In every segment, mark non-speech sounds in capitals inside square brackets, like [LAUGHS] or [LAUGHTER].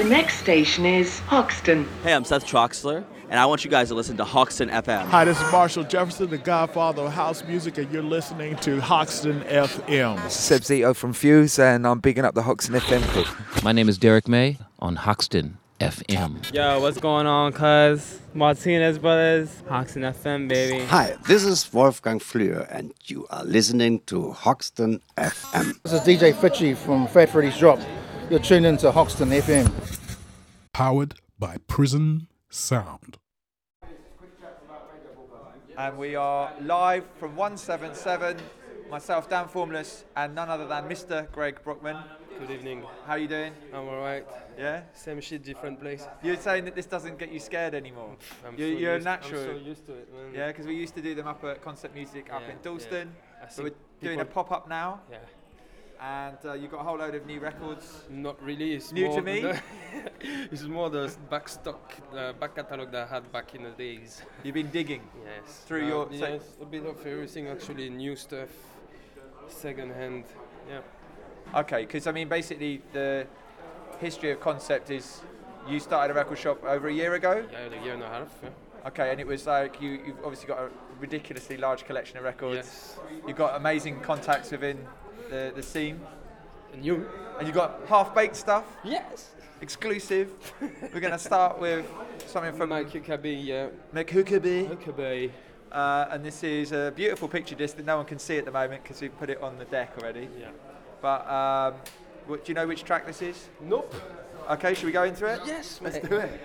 The next station is Hoxton. Hey, I'm Seth Troxler, and I want you guys to listen to Hoxton FM. Hi, this is Marshall Jefferson, the godfather of house music, and you're listening to Hoxton FM. This is Seb Zito from Fuse, and I'm bigging up the Hoxton FM crew. My name is Derrick May on Hoxton FM. Yo, what's going on, cuz? Martinez Brothers, Hoxton FM, baby. Hi, this is Wolfgang Flür, and you are listening to Hoxton FM. This is DJ Fitchie from Fat Freddy's Drop. You're tuned into Hoxton FM. Powered by Prison Sound. And we are live from 177. Myself, Dan Formless, and none other than Mr. Greg Brockmann. Good evening. How are you doing? I'm alright. Yeah? Same shit, different place. You're saying that this doesn't get you scared anymore? [LAUGHS] I'm you're, so you're used, natural. I'm so used to it, man. Yeah, because we used to do them up at Koncept Music up Yeah, in Dalston. yeah. I But we're doing a pop up now. Yeah. And uh, you've got a whole load of new records. Not really. It's New to me? [LAUGHS] It's more the back stock, the back catalogue that I had back in the days. You've been digging. Yes. Through Uh, your. yes, a bit of everything actually. New stuff, second hand. Yeah. Okay, because I mean, basically, the history of Koncept is you started a record shop over a year ago. Yeah, a year and a half. Yeah. Okay, and it was like you, you've obviously got a ridiculously large collection of records. Yes. You've got amazing contacts within the, the scene. And you? And you've got half baked stuff. Yes. Exclusive. We're going to start with something from Mike Huckaby, yeah. Mick Huckaby. Huckaby. Uh, and this is a beautiful picture disc that no one can see at the moment because we've put it on the deck already. Yeah. But um, what, do you know which track this is? Nope. Okay, should we go into it? Yes, Let's mate. do it.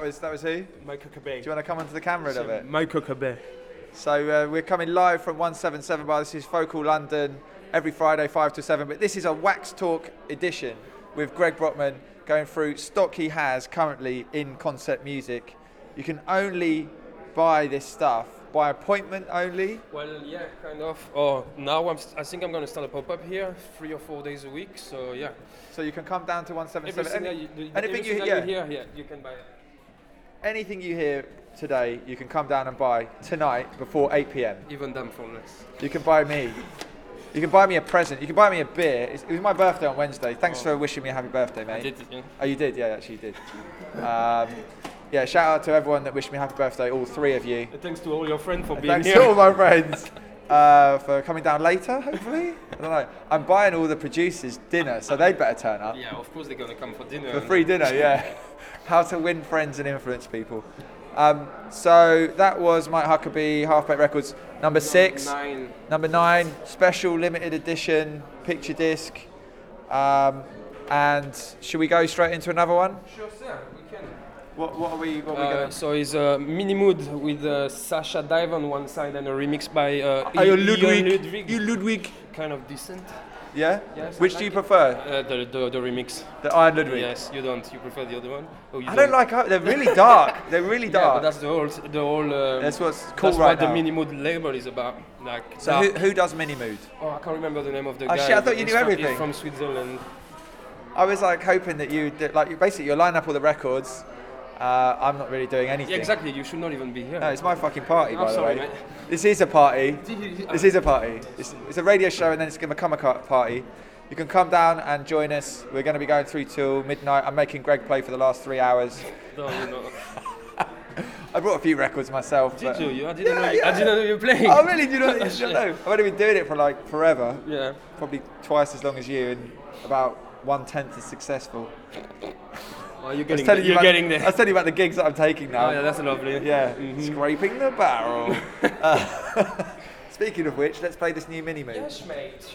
That was that was who? Michael Do you want to come onto the camera a little bit? Michael Cabay. So uh, we're coming live from 177 bar. This is Focal London every Friday, 5 to 7. But this is a Wax Talk edition with Greg Brockmann going through stock he has currently in Koncept music. You can only buy this stuff by appointment only. Well, yeah, kind of. Oh, now I'm. st- I think I'm gonna start a pop-up here, three or four days a week. So yeah, So you can come down to 177. everything that you, anything everything you that yeah, hear, yeah, you can buy it. Anything you hear today, you can come down and buy tonight before 8 p.m. Even Dan Formless. You can buy me. You can buy me a present. You can buy me a beer. It's, it was my birthday on Wednesday. Thanks for wishing me a happy birthday, mate. I did. Yeah. Oh, you did? Yeah, actually, you did. Um, yeah, shout out to everyone that wished me happy birthday, all three of you. And Thanks to all your friends for being Thanks here. to all my [LAUGHS] friends uh, for coming down later, hopefully. I don't know. I'm buying all the producers dinner, so they'd better turn up. Yeah, of course they're gonna come for dinner. For free dinner, yeah. [LAUGHS] [LAUGHS] How to win friends and influence people. Um, so that was Mike Huckaby, Half Baked Records, number six. Nine. Number nine, special limited edition picture disc. Um, and should we go straight into another one? Sure, sir. We can. What, what are we? What are we Uh, gonna? so it's a mini mood with uh, Sascha Dive on one side and a remix by uh, Are you Ion Ludwig? Ludwig. Ludwig? Kind of decent. Yeah. Yes, Which like do you it. prefer? Uh, the, the the remix. The Ion Ludwig. Yes, you don't. You prefer the other one? Oh, you I don't like. how- They're really dark. They're really Yeah, but dark. that's the whole the whole. Uh, That's what's cool that's right what the mini mood label is about. Like. so dark. who, who does Mini Mood? Oh, I can't remember the name of the Oh, guy. shit, I thought you he's knew from- he's everything. from Switzerland. I was like hoping that you did, like you basically you line up all the records. Uh, I'm not really doing anything. Yeah, exactly. You should not even be here. No, it's my fucking party, I'm by the sorry, way. mate. This is a party. [LAUGHS] This is a party. It's, it's a radio show, and then it's going to become a party. You can come down and join us. We're going to be going through till midnight. I'm making Greg play for the last three hours. No, you know. [LAUGHS] [LAUGHS] I brought a few records myself. Did but- you? You- I didn't Yeah, know. You, I didn't know you were playing. Oh, really? Do you know? you don't know? I've only been doing it for like forever. Yeah. Probably twice as long as you, and about one tenth as successful. Well, you're I was getting, telling you you're about, getting there. I was telling you about the gigs that I'm taking now. Oh, yeah, that's lovely. Yeah, Mhm. scraping the barrel. Uh, [LAUGHS] [LAUGHS] speaking of which, let's play this new mini mood. Yes, mate.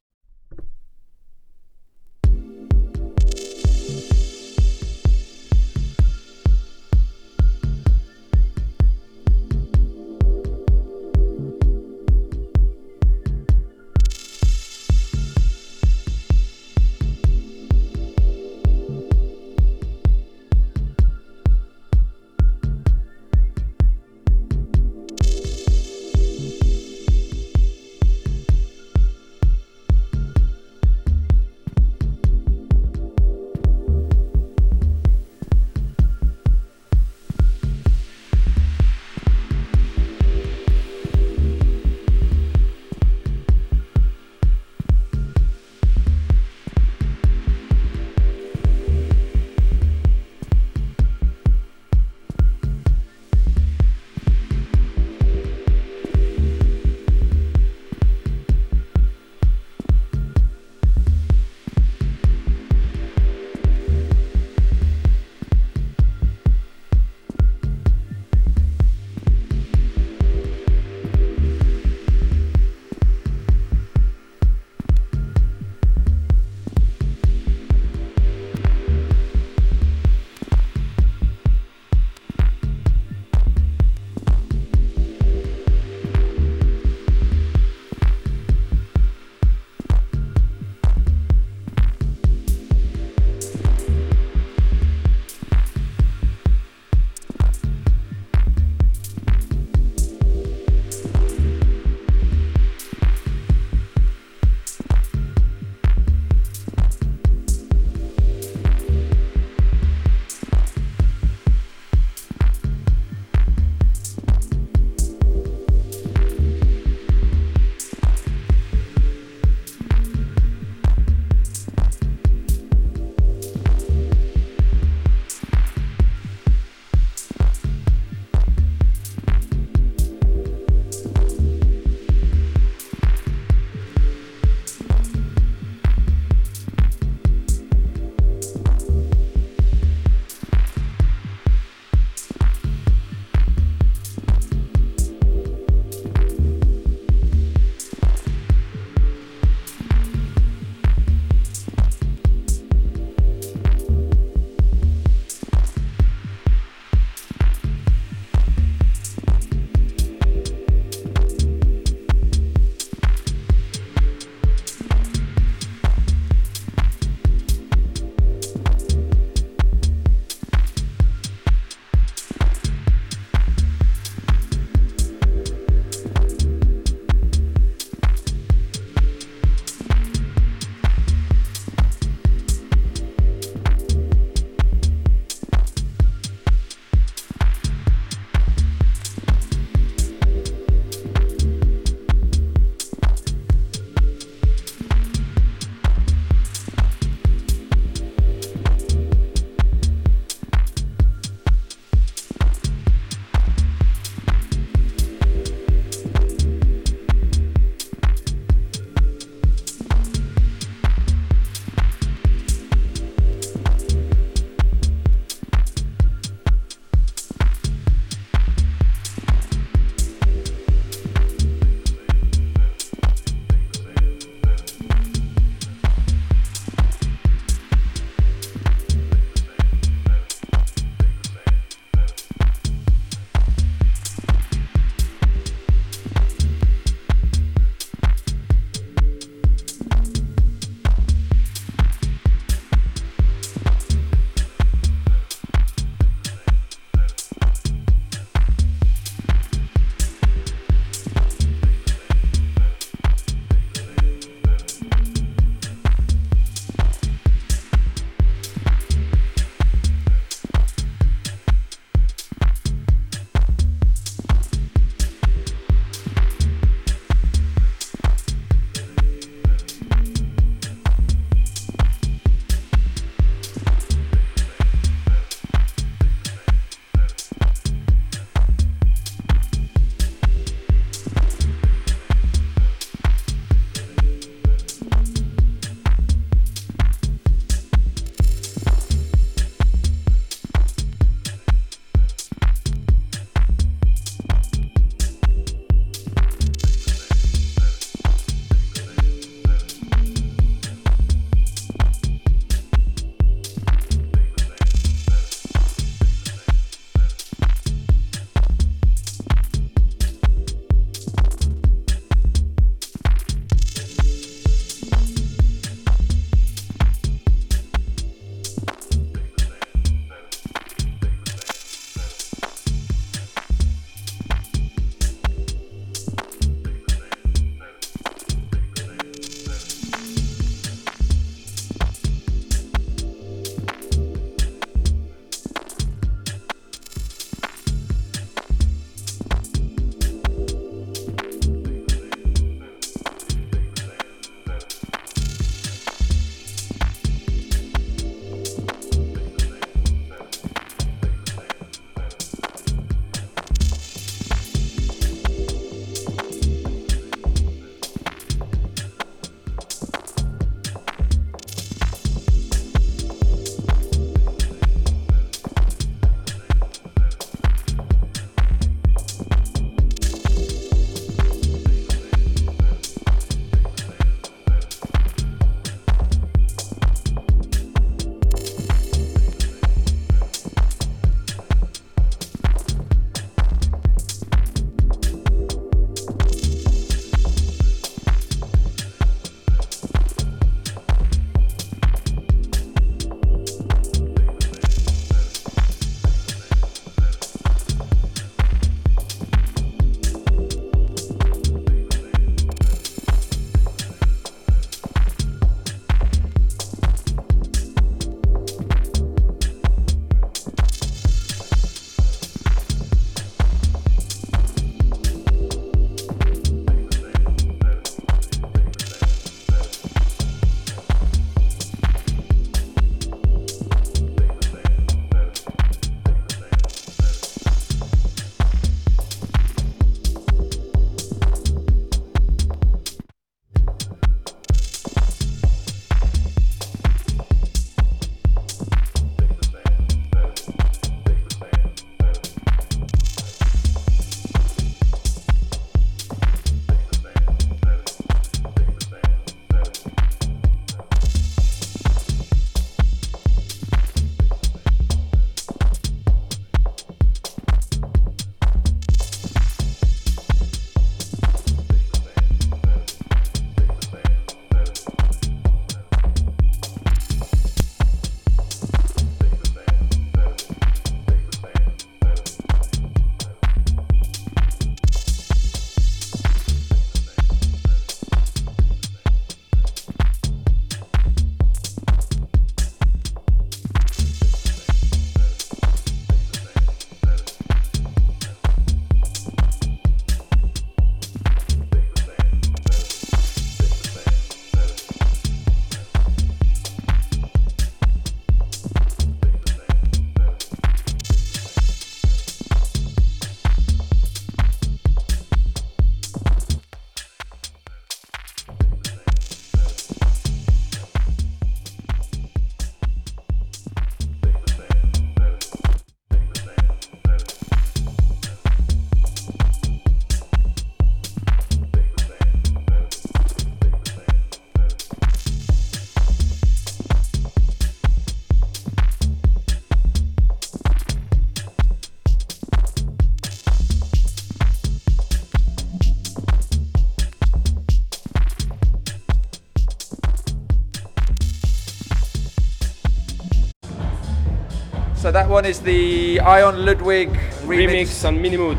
So that one is the Ion Ludwig remix. Remix on Mini Mood.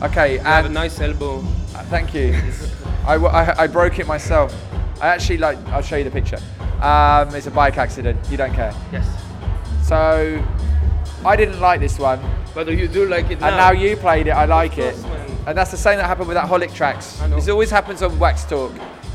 Okay, You have a nice elbow. Uh, Thank you. [LAUGHS] I I broke it myself. I actually like. I'll show you the picture. Um, it's a bike accident. You don't care. Yes. So I didn't like this one, But you do like it now. and now you played it. I like it, and that's the same that happened with that Holic tracks. I know. This always happens on Wax Talk.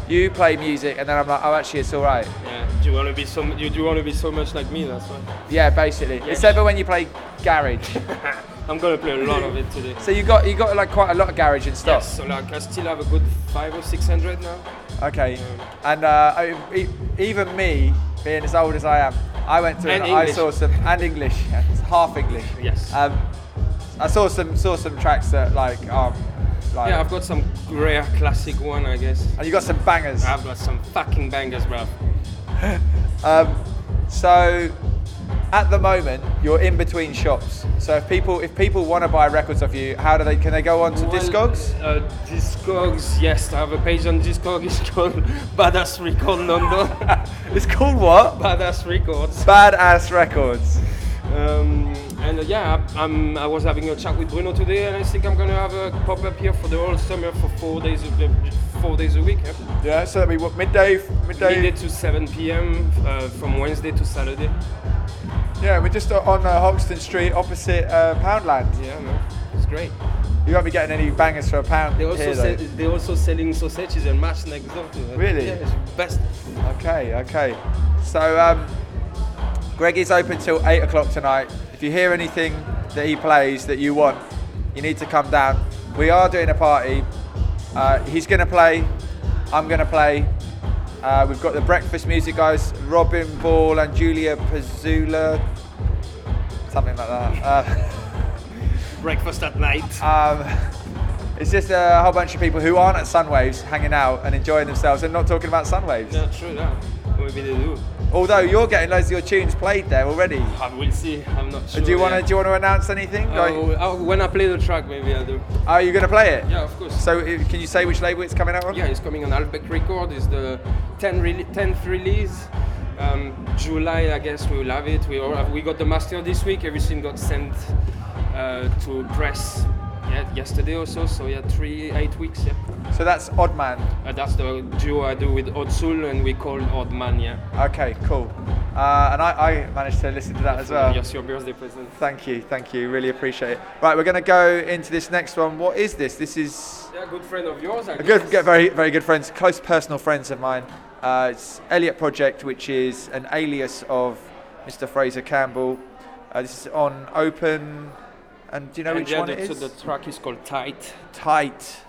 You play music, and then I'm like, oh, actually, it's all right. Yeah. Do you want to be so? You do want to be so much like me? That's why. Yeah, basically. Except for when you play garage. [LAUGHS] I'm gonna play a lot of it today. so you got you got like quite a lot of garage and stuff. Yes. So like I still have a good five or six hundred now. Okay. And uh, I- e- even me, being as old as I am, I went to And and I saw some and English, yeah, it's half English. Yes. Um, I saw some saw some tracks that like um like Yeah, I've got some rare classic one, I guess. and you got some bangers. I've got some fucking bangers, bro. [LAUGHS] Um, so at the moment you're in between shops. So if people if people want to buy records of you, how do they can they go on to Well, Discogs? Uh, Discogs, yes. I have a page on Discogs. [LAUGHS] It's called Badass Record London. [LAUGHS] It's called what? Badass Records. Badass Records. Um, and uh, yeah, I- I'm, I was having a chat with Bruno today, and I think I'm gonna have a pop up here for the whole summer for four days, a, four days a week. Yeah. Yeah, so that'd be what midday midday. Midday to 7 p.m. Uh, from Wednesday to Saturday. Yeah, we're just on uh, Hoxton Street opposite uh, Poundland. Yeah, no, it's great. You won't be getting any bangers for a pound They also here, sell, they also selling sausages and mash next door. Really? Yeah, it's best. Okay, okay. So, um, Greg is open till 8 o'clock tonight. If you hear anything that he plays that you want, you need to come down. We are doing a party. Uh, he's going to play. I'm going to play. Uh, we've got the breakfast music guys, Robin Ball and Julia Pazula. Something like that. Uh, [LAUGHS] Breakfast at night. Um, it's just a whole bunch of people who aren't at Sunwaves hanging out and enjoying themselves and not talking about Sunwaves. Yeah, true. Yeah. Maybe they do. Although you're getting loads of your tunes played there already. I will see. I'm not sure. do you want to yet. do you want to announce anything? Like, Oh, oh, when I play the track, maybe I do. are you going to play it? Yeah, of course. So uh, can you say which label it's coming out on? Yeah, it's coming on Albeck Record. It's the 10 re- 10th release. Um, July, I guess we will have it. We all have, we got the master this week. Everything got sent uh, to press yeah, yesterday or so. So yeah, three eight weeks. Yeah. So that's Odd Man. Uh, that's the duo I do with Odsul, and we call Odd Man. Yeah. Okay, cool. Uh, and I, I managed to listen to that as well. Yes, your birthday present. Thank you, thank you. Really appreciate it. Right, we're going to go into this next one. What is this? This is Yeah, good friend of yours. I a good, guess. get very, very good friends, close personal friends of mine. Uh, it's Elliot Project, which is an alias of Mr. Fraser Campbell. Uh, this is on Open, and do you know And which yeah, one the, it so is? the track is called Tight. Tight.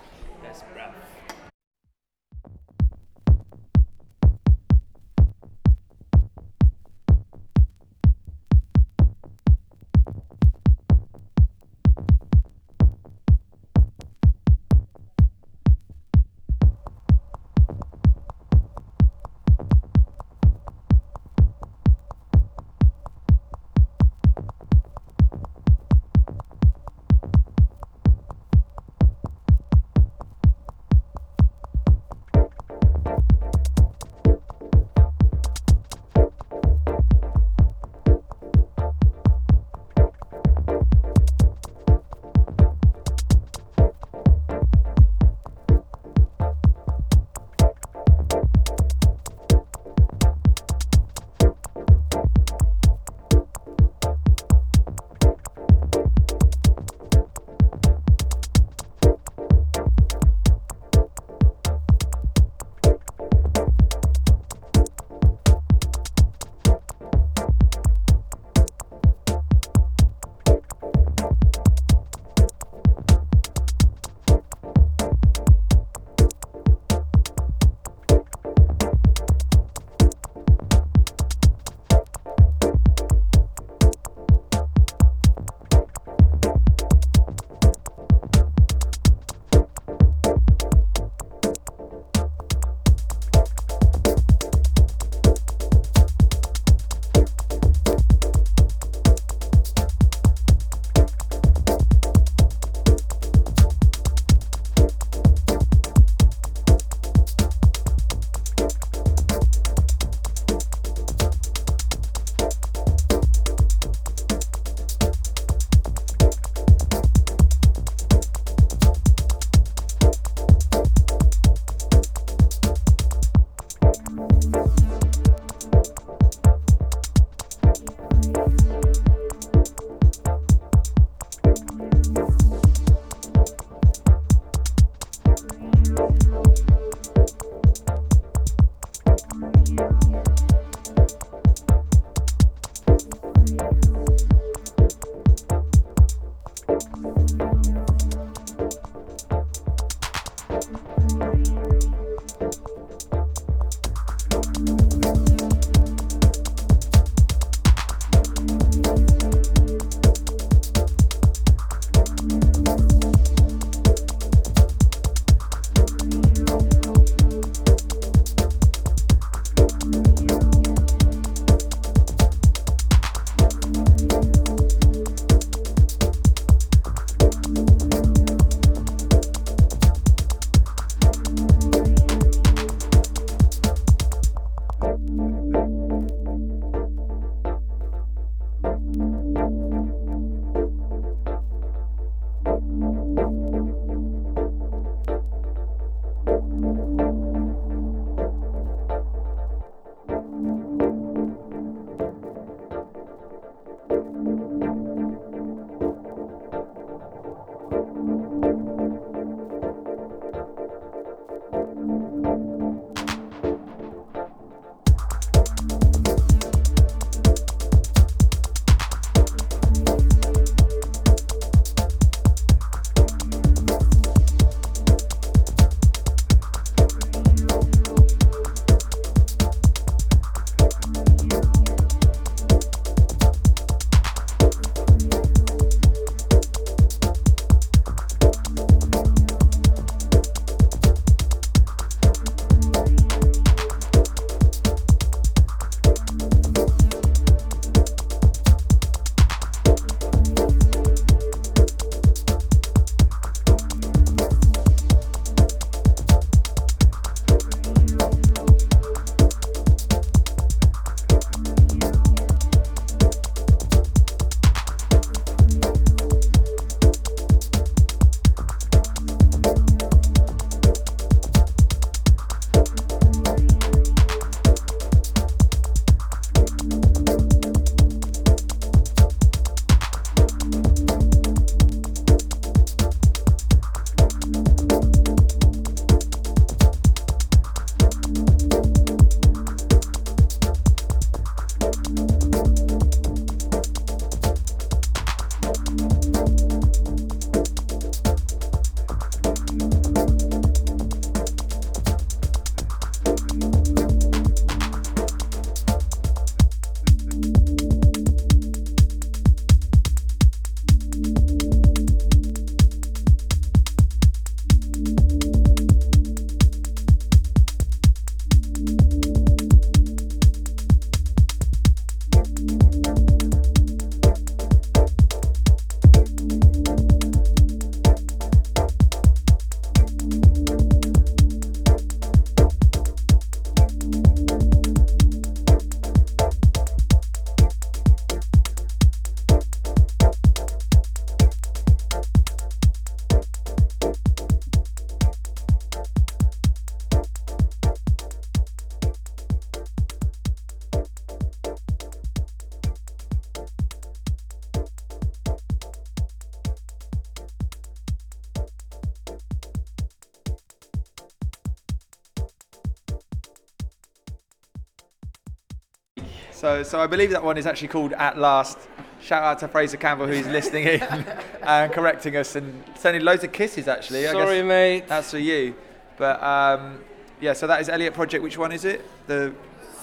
So, so I believe that one is actually called At Last. Shout out to Fraser Campbell who's [LAUGHS] listening in and correcting us and sending loads of kisses. Actually, I Sorry, guess mate. that's for you. But um, yeah, so that is Elliot Project. Which one is it? The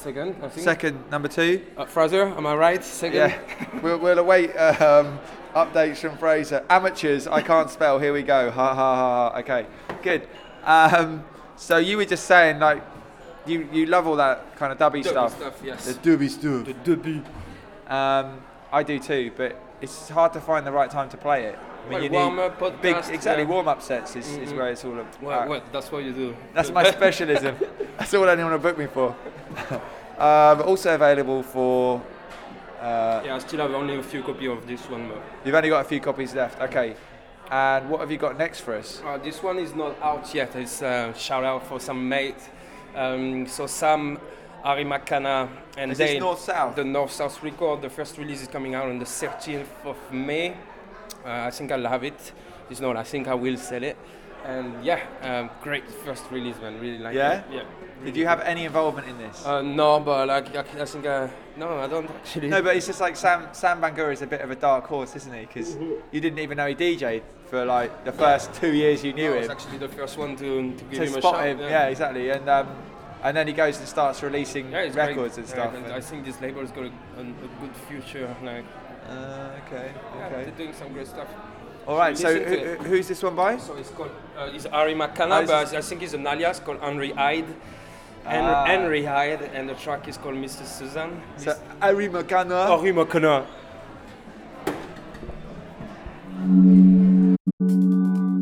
Second, I think. second, number two. Uh, Fraser, am I right? Second. Yeah, [LAUGHS] we'll, we'll await um, updates from Fraser. Amateurs, I can't spell. Here we go. Ha ha ha. ha. Okay, good. Um, so you were just saying like you you love all that kind of dubby Dubby stuff. stuff, yes. The dubby stuff. The dubby. Um, I do too, but it's hard to find the right time to play it. I Well, you warm-up, need big, podcast, exactly. yeah. Warm up sets is, is where it's all about. Well, well, that's what you do. That's my specialism. [LAUGHS] That's all anyone will book me for. [LAUGHS] um, also available for. Uh, Yeah, I still have only a few copies of this one. But You've only got a few copies left. Okay. And what have you got next for us? uh, this one is not out yet. It's a shout out for some mate Um, so Sam, Ari McCanna, and Is this Dane. north-south? The North South record. The first release is coming out on the 13th of May. Uh, I think I'll have it. It's not. I think I will sell it. And yeah, um, great first release, man. Really like Yeah? it. Yeah. Did you have any involvement in this? Uh, no, but like I, I think I, no, I don't actually. no, but it's just like Sam Sam Bangura is a bit of a dark horse, isn't he? Because you didn't even know he DJ'd for like the first two years you knew I was him. actually the first one to, to give to him a spot shot. him, yeah. exactly. And um, and then he goes and starts releasing Yeah, it's great. records and Yeah, stuff. and I think this label's got a, a, a good future. Like, uh, okay, yeah, okay. they're doing some great stuff. All right. So listen to who, it. who's this one by? So it's called, uh, it's McCann, Oh, this but I think it's an alias called Henry Hyde. Hen- Ah. Henry Hyde, and the track is called Mr. Susan. So Harry McCanna. Henry McCann. Música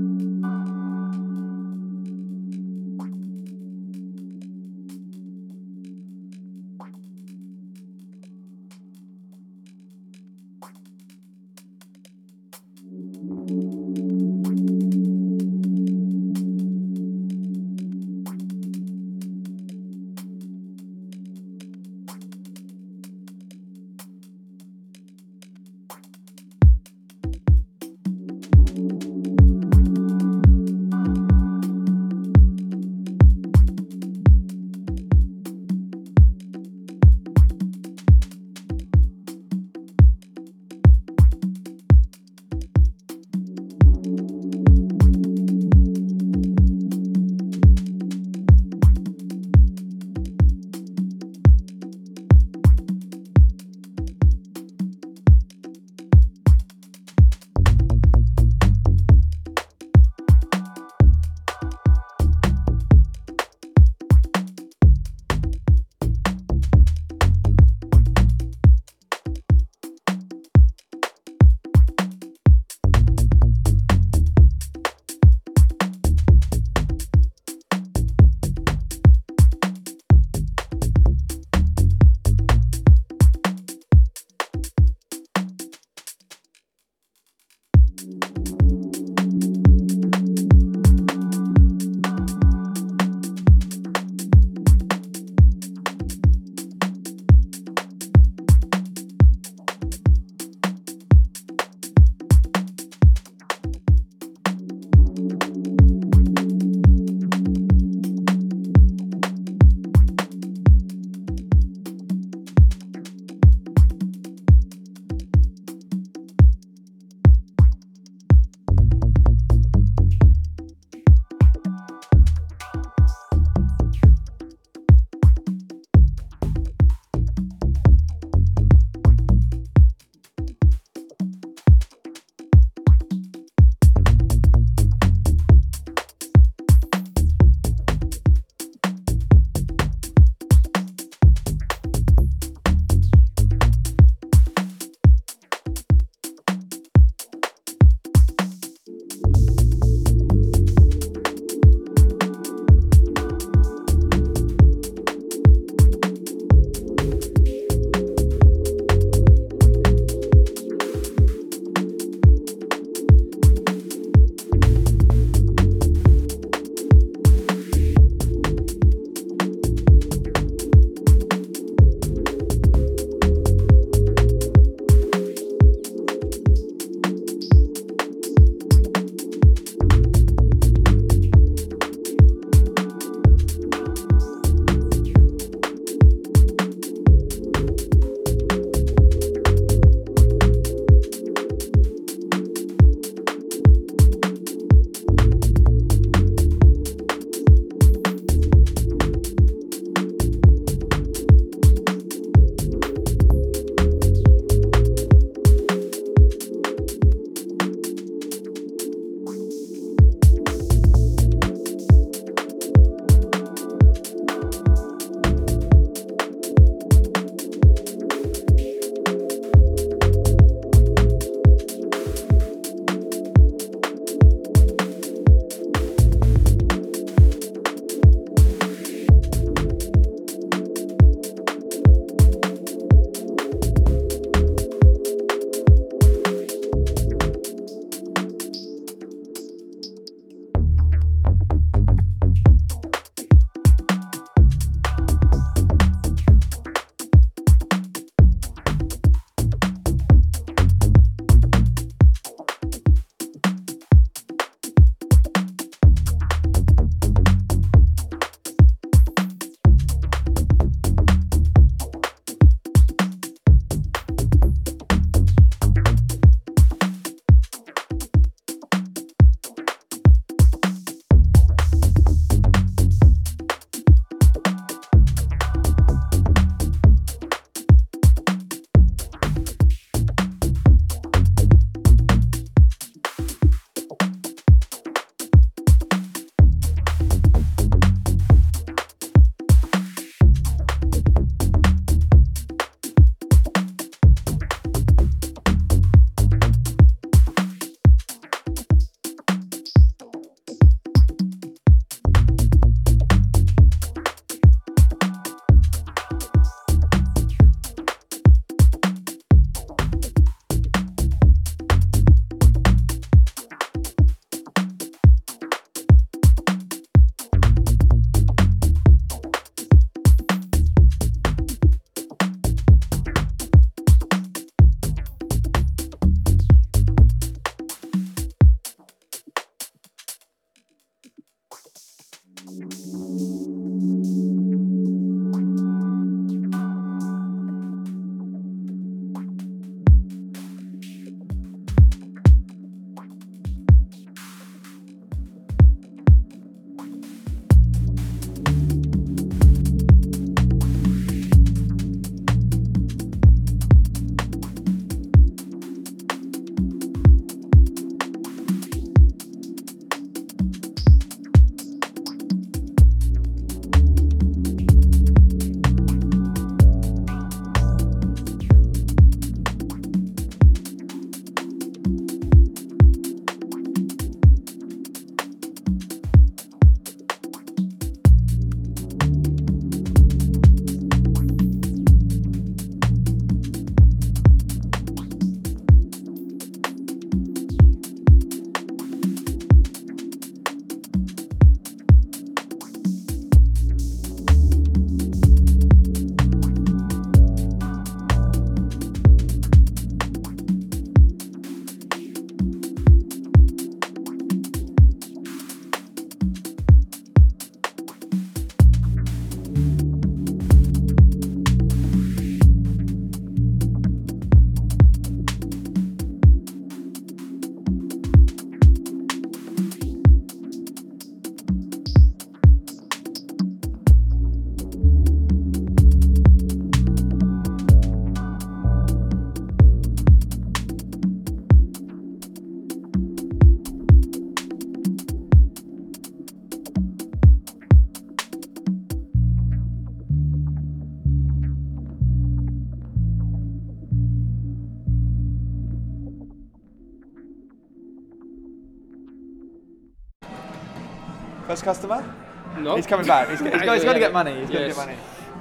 customer? No. He's coming back. He's, he's, got, he's got to get money. He's got to get money.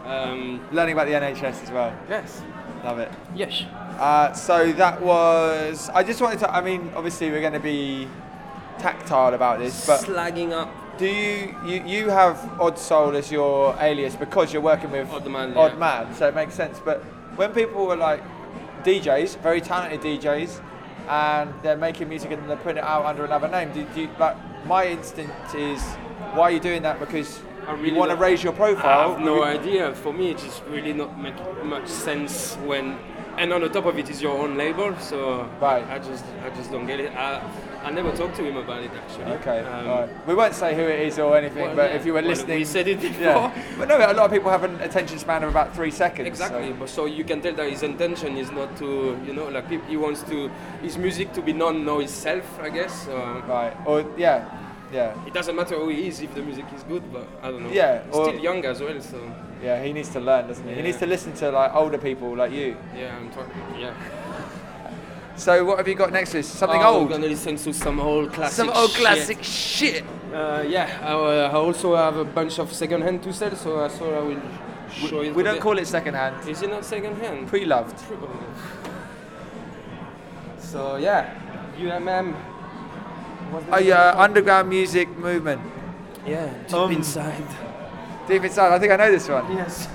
Um, Learning about the NHS as well. yes. Love it. Yes. Uh, so that was. I just wanted to. I mean, obviously we're going to be tactile about this, but Slagging up do you you you have Odd Soul as your alias because you're working with Odd Man, Odd yeah. Man, so it makes sense. But when people were like DJs, very talented DJs, and they're making music and they're putting it out under another name, do, do you, like my instinct is, why are you doing that? Because I really you want to raise your profile. I have no idea. For me, it just really not make much sense when, and on the top of it is your own label. So Right. I just, I just don't get it. I, I never talked to him about it actually. Okay, Um, alright. we won't say who it is or anything, well, but yeah, if you were well, listening, we said it before. Yeah. But no, a lot of people have an attention span of about three seconds. Exactly, so- but so you can tell that his intention is not to, you know, like he- he wants to his music to be known know himself, I guess. So Right. Or yeah, yeah, it doesn't matter who he is if the music is good, but I don't know. Yeah, He's still young as well, so yeah. He needs to learn, doesn't he? He needs to listen to like older people like you. yeah, I'm talking. Yeah. So what have you got next Is? Something Oh, old? We're gonna listen to some old classic. Some old shit. classic shit. Uh, yeah, I, uh, I also have a bunch of second hand to sell, so I thought I will show it. We don't bit. call it second hand. Is it not second hand? Pre-loved. So yeah, UMM. Yeah, underground music movement. Yeah, deep Um, inside. Deep inside. I think I know this one. Yes.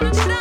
wanna be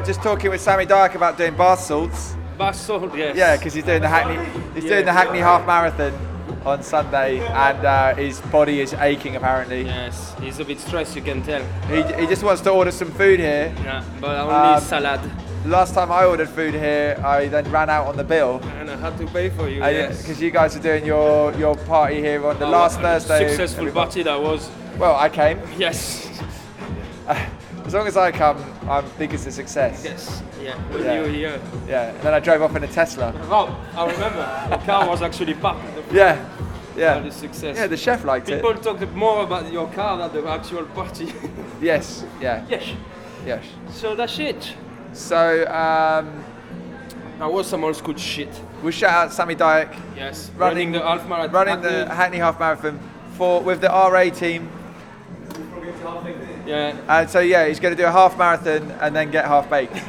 just talking with Sammy Dyak about doing bath salts. Bath salt, yes. Yeah, because he's doing the Hackney. He's doing the Hackney half marathon on Sunday, and uh, his body is aching apparently. Yes, he's a bit stressed, you can tell. He, he just wants to order some food here. Yeah, but only Um, salad. Last time I ordered food here, I then ran out on the bill. And I had to pay for you, yes. Because you guys are doing your, your party here on the Oh, last Thursday. Successful party that was. Well, I came. Yes. [LAUGHS] As long as I come, I think it's a success. Yes. Yeah. With Yeah. you here. Yeah. And then I drove off in a Tesla. Oh, I remember. the car was actually parked. Yeah. Yeah. The success. Yeah, the chef liked it. People talked more about your car than the actual party. [LAUGHS] Yes. Yeah. yes. Yes. So that's it. So um, That was some old school shit. we shout out Sammy Dyak. Yes. Running- Running, the half marathon. running the Hackney Half Marathon for with the RA team. Yeah. And so yeah, he's going to do a half marathon and then get half baked. [LAUGHS]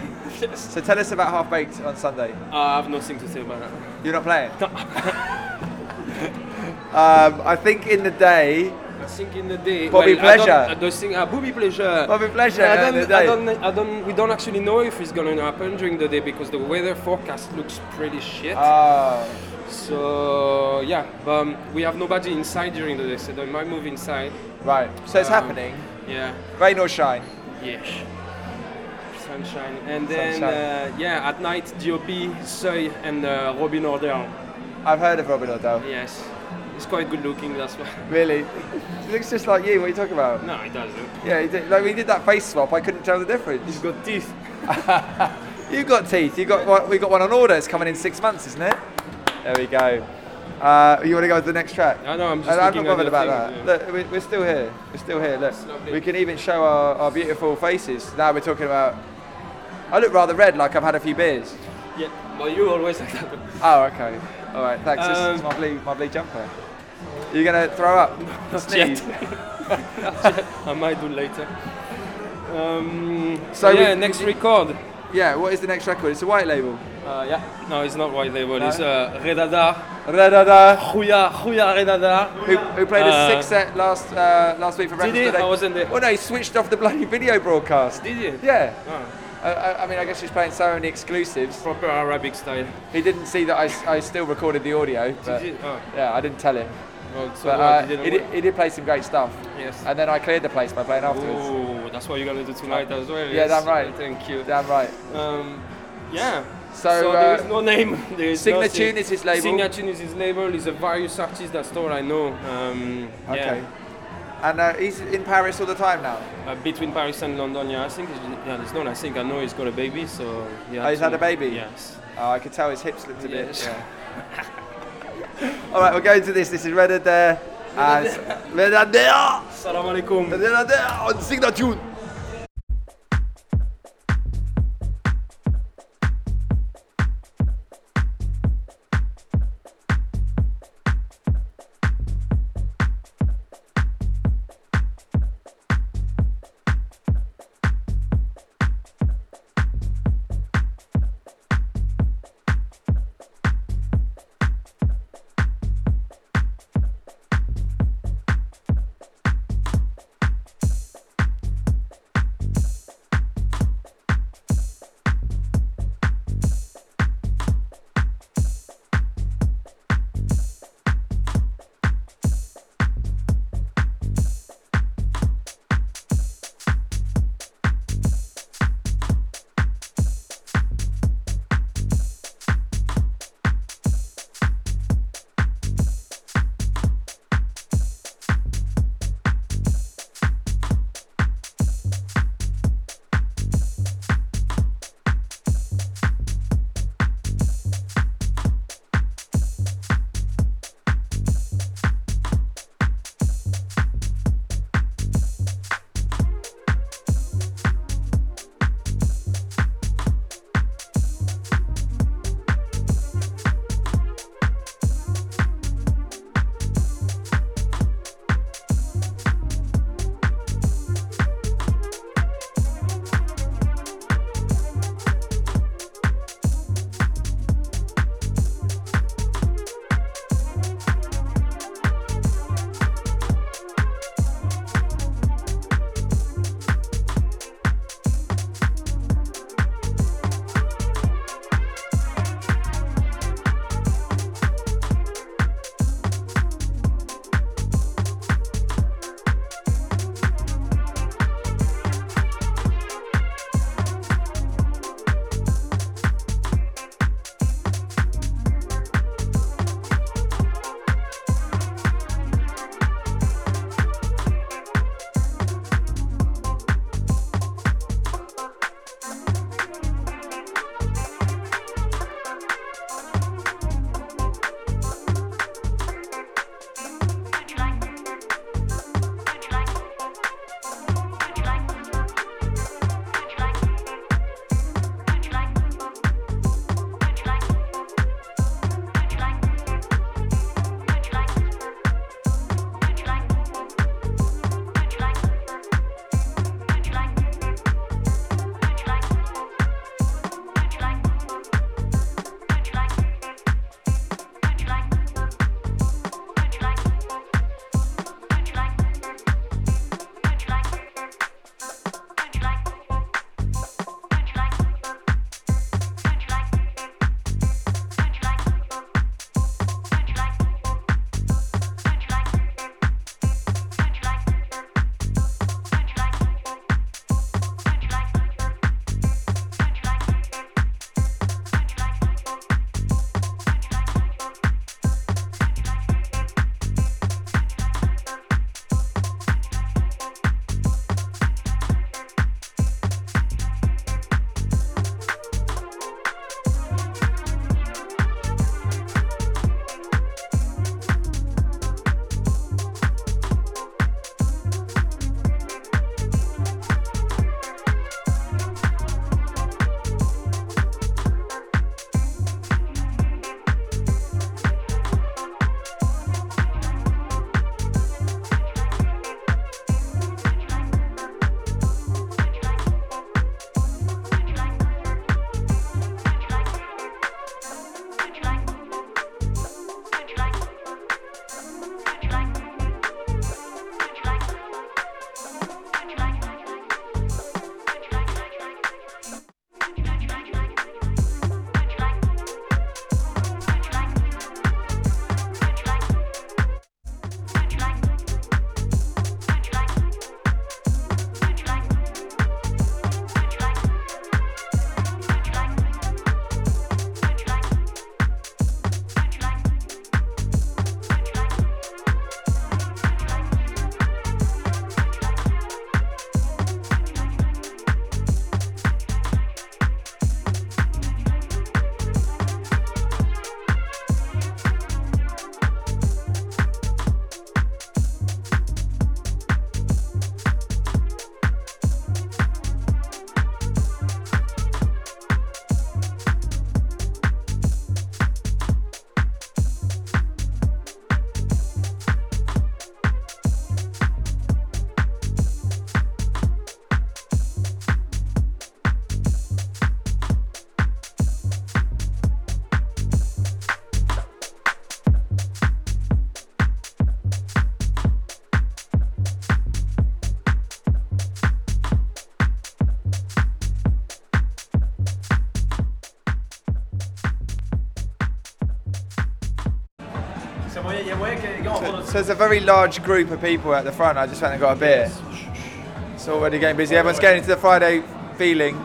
So tell us about half baked on Sunday. I have nothing to say about that. You're not playing. [LAUGHS] um, I think in the day, I think in the day. Bobby well, I don't- Pleasure. I don't think. Uh, Bobby pleasure. Bobby Pleasure, I don't, I don't. I don't. We don't actually know if it's going to happen during the day because the weather forecast looks pretty shit. Ah. so yeah, but um, we have nobody inside during the day, so they might move inside. right. So it's Um, happening, Yeah. rain or shine. Yes. Sunshine. And then Sunshine. Uh, yeah, at night DOP, Soy and uh, Robin Order. I've heard of Robin O'Dell. Yes. He's quite good looking, that's why. [LAUGHS] Really, he looks just like you. What are you talking about? No, he doesn't. Yeah, he did, like we did that face swap. I couldn't tell the difference. He's got teeth. [LAUGHS] You've got teeth. You got one, we got one on order. It's coming in six months, isn't it? There we go. Uh, you want to go to the next track? I know, I'm just I'm not bothered about your that. thing, Look, we, we're still here. We're still here. Look, we can even show our, our beautiful faces. Now we're talking about. I look rather red, like I've had a few beers. Yeah, but you always like that. Oh, okay. All right. Thanks. this is Um, my blue, my blue jumper. You're gonna throw up? [LAUGHS] Sneeze? yet. [LAUGHS] [LAUGHS] I might do later. Um, So yeah, we- next record. Yeah. What is the next record? It's a white label. Uh, yeah, no, it's not white label. No? It's uh, Redada. Redada. Huya, Huya Redada. Who, who played a Uh, six set last uh, last week for Did he? I wasn't there. Well, no, he switched off the bloody video broadcast. Did you? Yeah. Oh, I, mean, I guess he's playing so many exclusives. proper Arabic style. He didn't see that I, I still recorded the audio, but? Oh, yeah, I didn't tell him. well, so But uh, he, did, he did play some great stuff, Yes. and then I cleared the place by playing afterwards. Oh, that's what you're gonna do tonight as well. Yeah, yes. damn right. Thank you. Damn right. Um, yeah. So, there uh, is no name. [LAUGHS] There is Signa nothing. Is his label? Signatune is his label. He's a various artist. That's all I know. Um, yeah. Okay. And uh, he's in Paris all the time now. Uh, between Paris and London, yeah, I think yeah, it's known. I think I know he's got a baby, so yeah. Oh, he's had a baby? Yes. Oh, I could tell his hips looked a bit. Yeah. [LAUGHS] all right, we're going to this. This is Red Adair. Red Adair. Salam alaikum. Red Adair on Signa there's a very large group of people at the front. I just went and got a beer. It's already getting busy. Everyone's getting into the Friday feeling.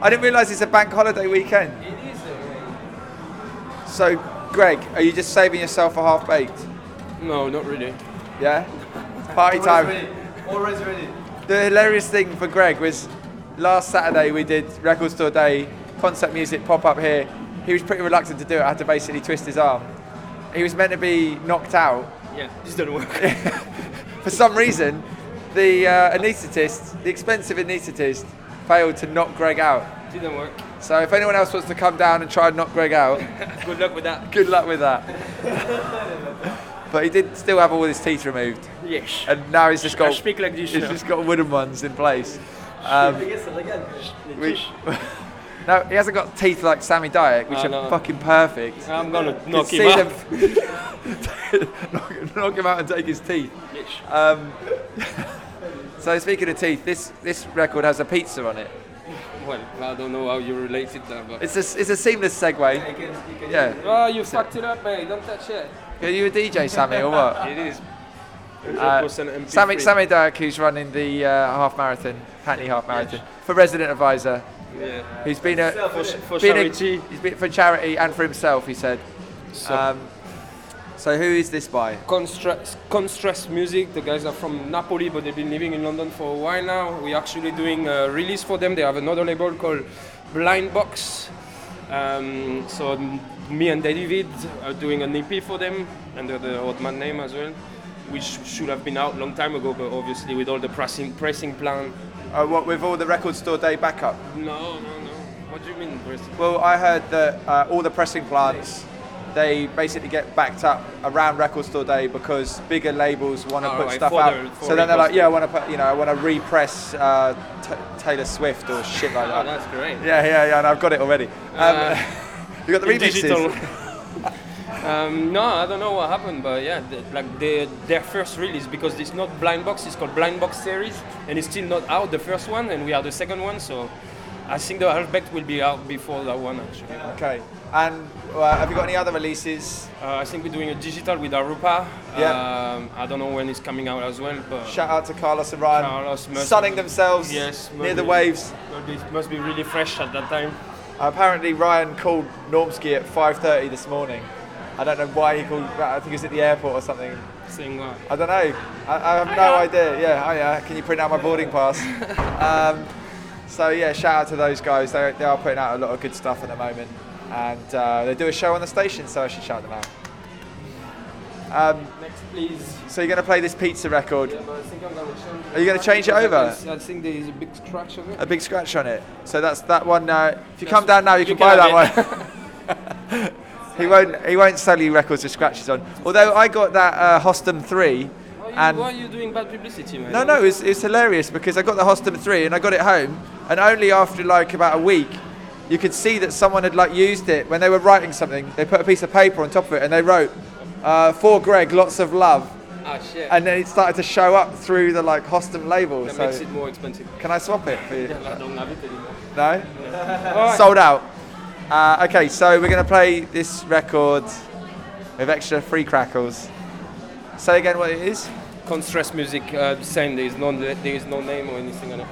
I didn't realise it's a bank holiday weekend. It is. So, Greg, are you just saving yourself a half baked? No, not really. Yeah? Party time. Always ready. The hilarious thing for Greg was last Saturday we did Record Store Day, Koncept music pop up here. He was pretty reluctant to do it. I had to basically twist his arm. He was meant to be knocked out. Yeah, this doesn't work. [LAUGHS] For some reason, the uh, anaesthetist, the expensive anaesthetist, failed to knock Greg out. Didn't work. So if anyone else wants to come down and try and knock Greg out, [LAUGHS] Good luck with that. [LAUGHS] good luck with that. but he did still have all his teeth removed, Yes. and now he's just I got speak like this. he's now. just got wooden ones in place. Um, we- no, he hasn't got teeth like Sammy Dyack, which I are know. fucking perfect. I'm gonna You knock can him see out. them- [LAUGHS] knock, knock him out and take his teeth. Yes. Um, [LAUGHS] so speaking of teeth, this this record has a pizza on it. Well, I don't know how you related that, but. It's a it's a seamless segue. Yeah. Oh, you fucked it up, mate. Don't touch it. Are you a DJ, Sammy, or what? [LAUGHS] It is. Uh, Sammy Sammy Dyack, who's running the uh, half marathon, Hackney half marathon, for resident advisor. Yeah. He's been a For, for been a- charity. he's been for charity and for himself. He said. So, Um, so who is this by? Constress, Constress Music. The guys are from Napoli, but they've been living in London for a while now. We're actually doing a release for them. They have another label called Blind Box. Um, so me and David are doing an EP for them under the Odd Man name as well, which should have been out a long time ago, but obviously with all the pressing pressing plan. Uh, what with all the record store day backup? No, no, no. What do you mean? Well, I heard that uh, all the pressing plants, they basically get backed up around Record Store Day because bigger labels want to Oh, put right, stuff out. the- so then they're like, yeah, I want to put, you know, I want to repress uh, t- Taylor Swift or shit like that. Oh, that. that's great. yeah, yeah, yeah, and I've got it already. Um, Uh, [LAUGHS] you got the remixes. digital. [LAUGHS] um, no, I don't know what happened, but yeah, the, like the, their first release because it's not Blind Box, it's called Blind Box Series, and it's still not out. The first one, and we are the second one, so I think the Halfback will be out before that one actually. Okay. And uh, have you got any other releases? Uh, I think we're doing a digital with Arupa. Yeah. Um, I don't know when it's coming out as well, but Shout out to Carlos and Ryan, Carlos must- sunning themselves yes, near the maybe- waves. It must be really fresh at that time. Apparently, Ryan called Normsky at 5:30 this morning. I don't know why he called. I think he was at the airport or something. Saying what? I don't know. I, I have no idea. Yeah, oh yeah. Can you print out my boarding pass? [LAUGHS] um, so yeah, shout out to those guys. They, they are putting out a lot of good stuff at the moment, and uh, they do a show on the station, so I should shout them out. Um, Next, please. so you're going to play this pizza record? Yeah, but I think I'm gonna change. Are you gonna change it over? I think there is a big scratch on it. A big scratch on it. So that's that one. Uh, if you Yes, come down now, you, you can can buy that have one. [LAUGHS] [LAUGHS] he won't. He won't sell you records with scratches on. Although I got that uh, Hostem three, Why are, you, and why are you doing bad publicity, man? no, no, it's, it's hilarious because I got the Hostem three and I got it home, and only after like about a week, you could see that someone had like used it when they were writing something. They put a piece of paper on top of it and they wrote, uh, "For Greg, lots of love," Ah, shit. and then it started to show up through the like Hostem label. that so makes it more expensive. can I swap it for you? [LAUGHS] Yeah, I don't have it anymore. No? [LAUGHS] Alright. Sold out. Uh, okay, so we're going to play this record with extra free crackles. Say again what it is. Constress music, uh, same. There is no there is no name or anything on it.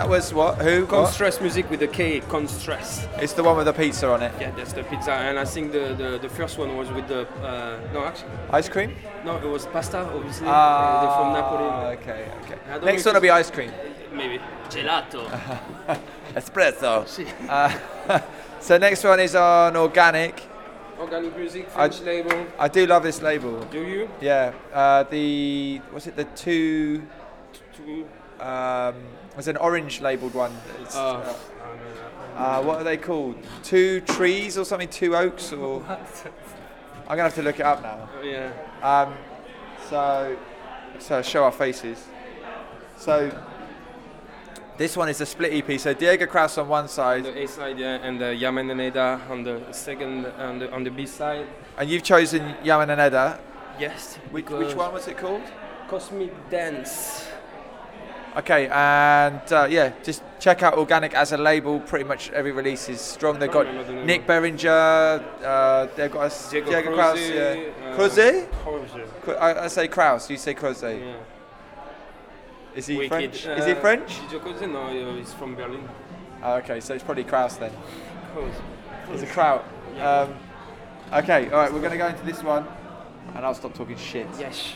That was what? Who? What? Constress music with the a K. Constress. It's the one with the pizza on it. Yeah, that's the pizza. And I think the, the, the first one was with the uh, no actually Ice cream? no it was pasta obviously. Ah, they're from Napoli. Okay, okay. Next one will be ice cream. Maybe gelato. [LAUGHS] Espresso. Uh, [LAUGHS] so next one is on organic. Organic music, I- French label. I do love this label. Do you? Yeah. Uh, the was it the two? Two. Um, was an orange labelled one. It's, Uh, uh, uh, what are they called? Two trees or something? Two oaks or? [LAUGHS] I'm gonna have to look it up now. Oh, yeah. Um, so, so show our faces. So, this one is a split EP. So Diego Kraus on one side, The A side, yeah, and the Yaman and on the second, on the on the B side. and you've chosen Yaman and Eda. Yes. Which, which one was it called? Cosmic Dance. Okay, and uh, yeah, just check out Organic as a label. Pretty much every release is strong. They've got the. Nick Beringer. Uh, they've got a Diego, Diego, Krause, Kraus. Yeah. uh, Krause? Krause. I, I say Kraus. You say Krause. Yeah. Is he Wicked. French? is he Uh, French? Diego Krause? No, uh, he's from Berlin. Oh, okay, so it's probably Kraus then. Krause. It's a kraut. Um, okay, all right, we're going to go into this one, and I'll stop talking shit. Yes.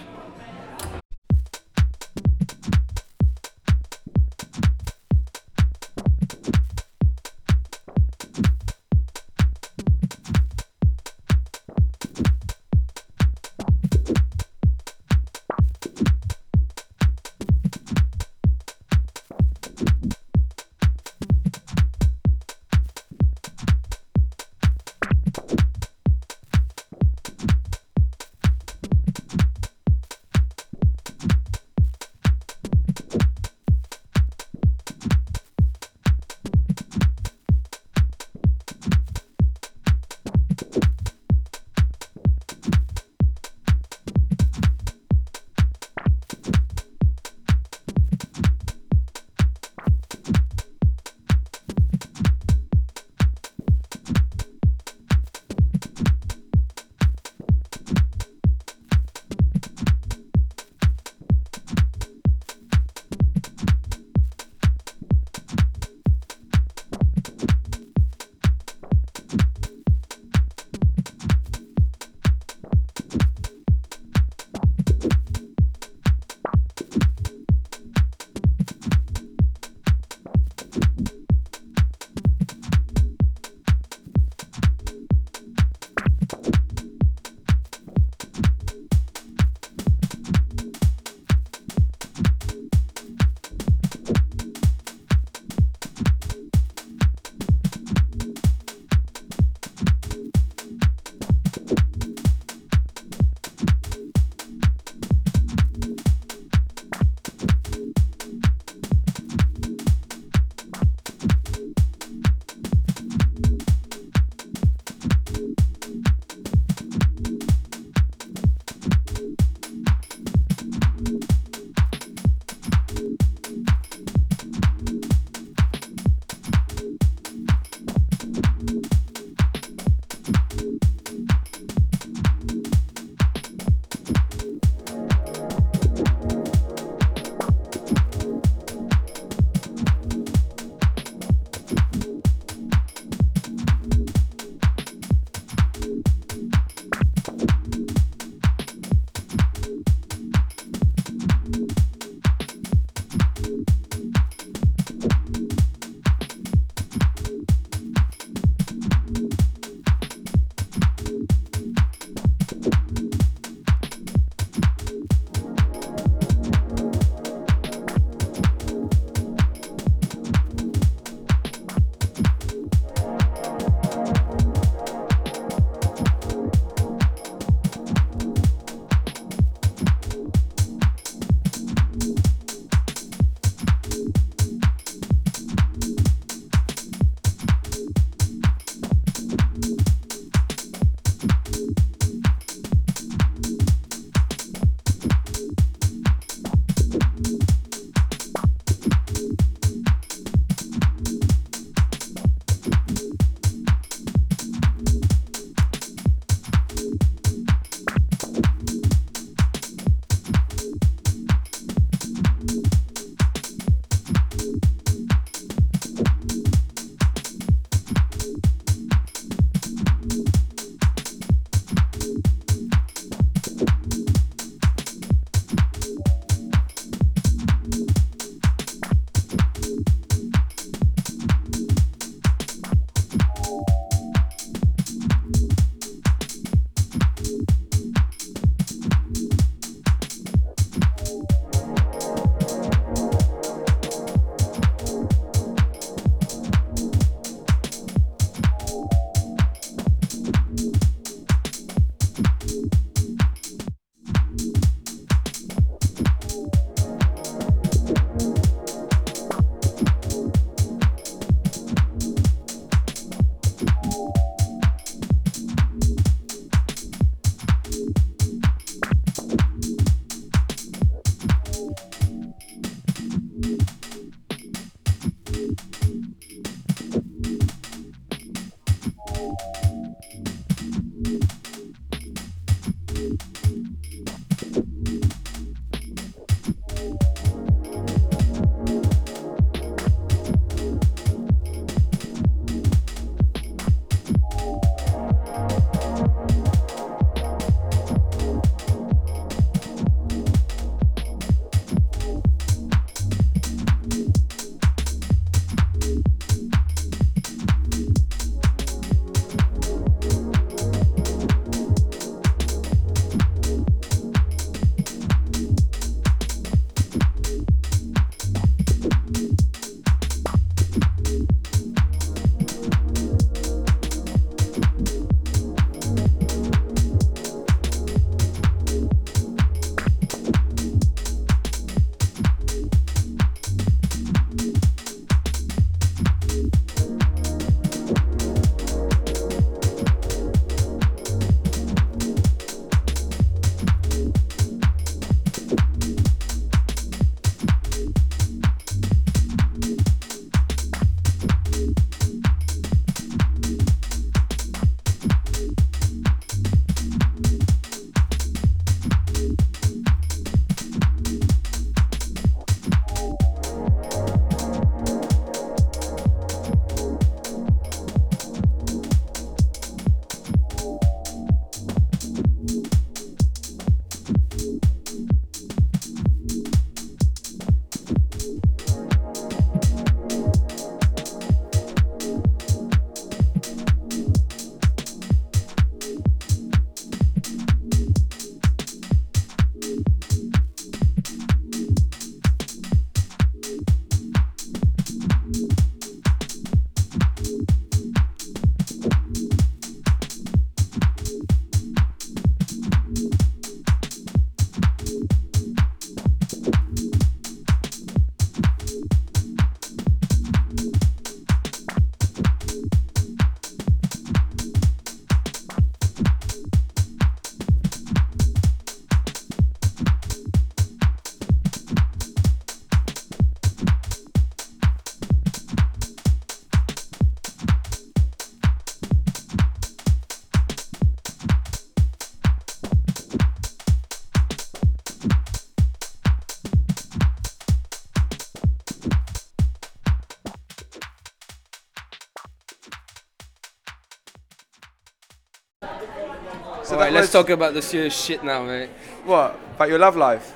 Let's talk about the serious shit now, mate. What? About your love life?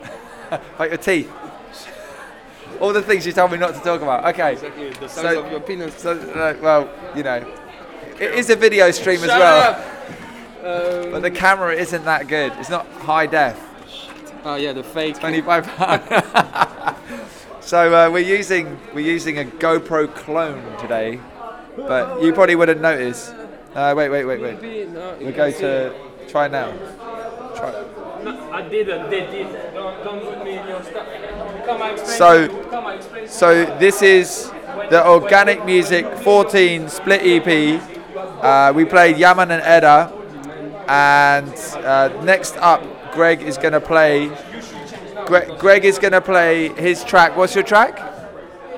[LAUGHS] about your teeth? All the things you told me not to talk about. Okay. Exactly, the size of your penis. So, uh, well, you know, it is a video stream as well. up! Um, But the camera isn't that good. It's not high def. oh yeah, the fake. 25 pound. [LAUGHS] so uh, we're using we're using a GoPro clone today, but you probably wouldn't notice. Uh, wait, wait, wait, wait. Maybe, no, you We go to try now. Try. No, I didn't. They did. Don't, don't put me in your stuff. Come, explain. So- Come, explain. So this is the Organic Music 14 split EP. Uh, we played Yaman and Edda, and uh, next up, Greg is going to play. Greg, Greg is going to play his track. What's your track?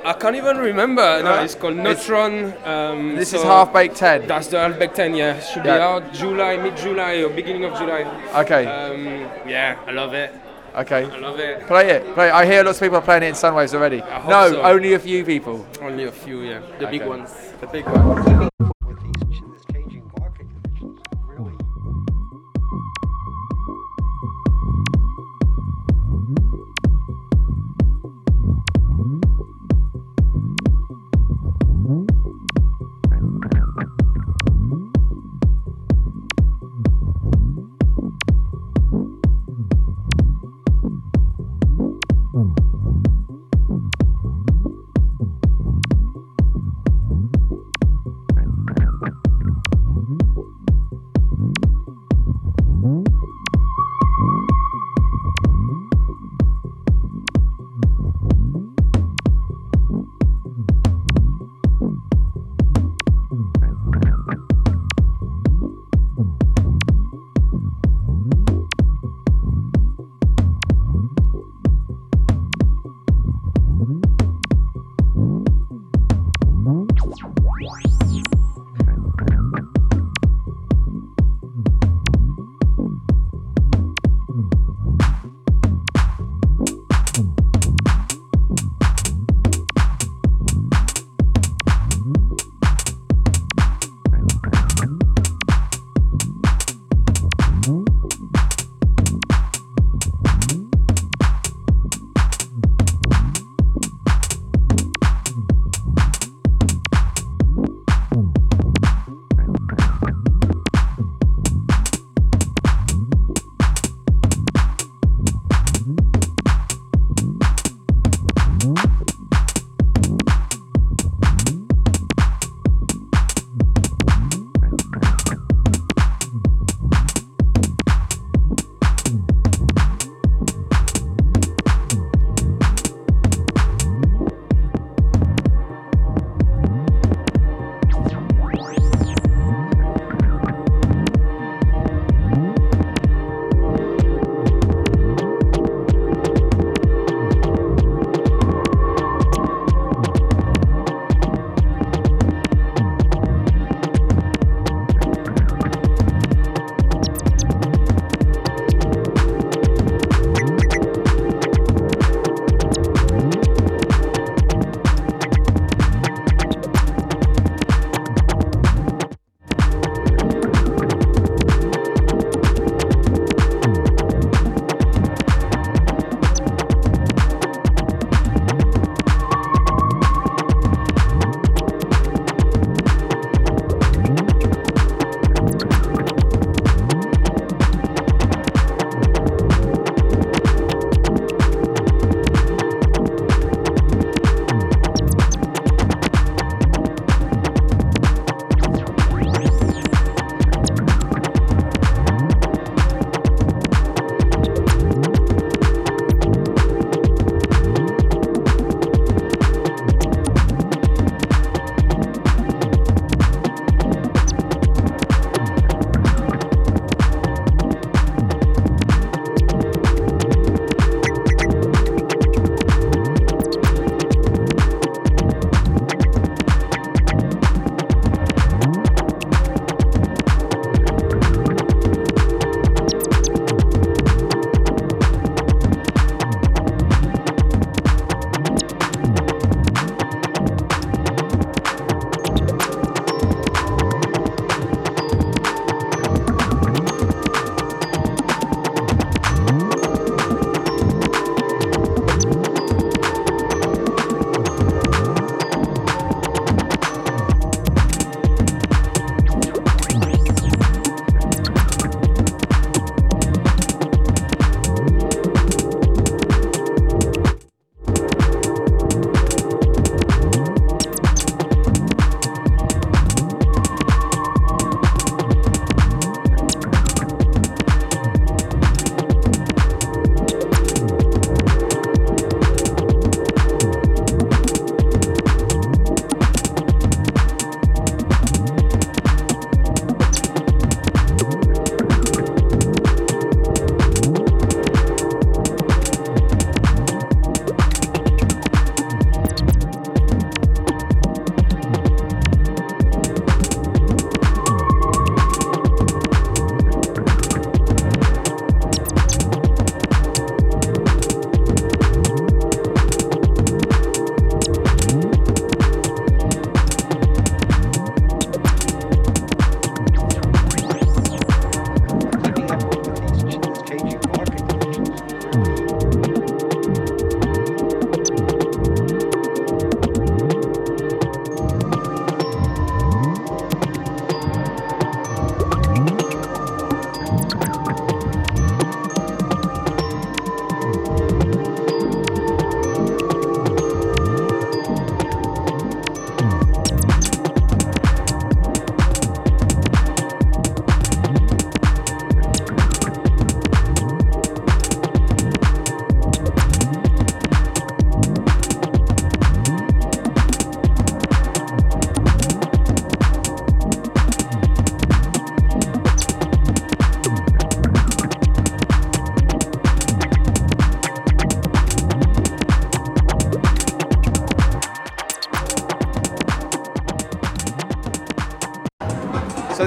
I can't even remember. No, it's called Neutron. Um, This is Half Baked 10. That's the Half Baked 10, yeah. Should be out July, mid July or beginning of July. Okay. Um, yeah, I love it. Okay. I love it. Play it. Play. It. I hear lots of people are playing it in Sunwaves already. No, so. only a few people. Only a few, yeah. The big ones. The big ones.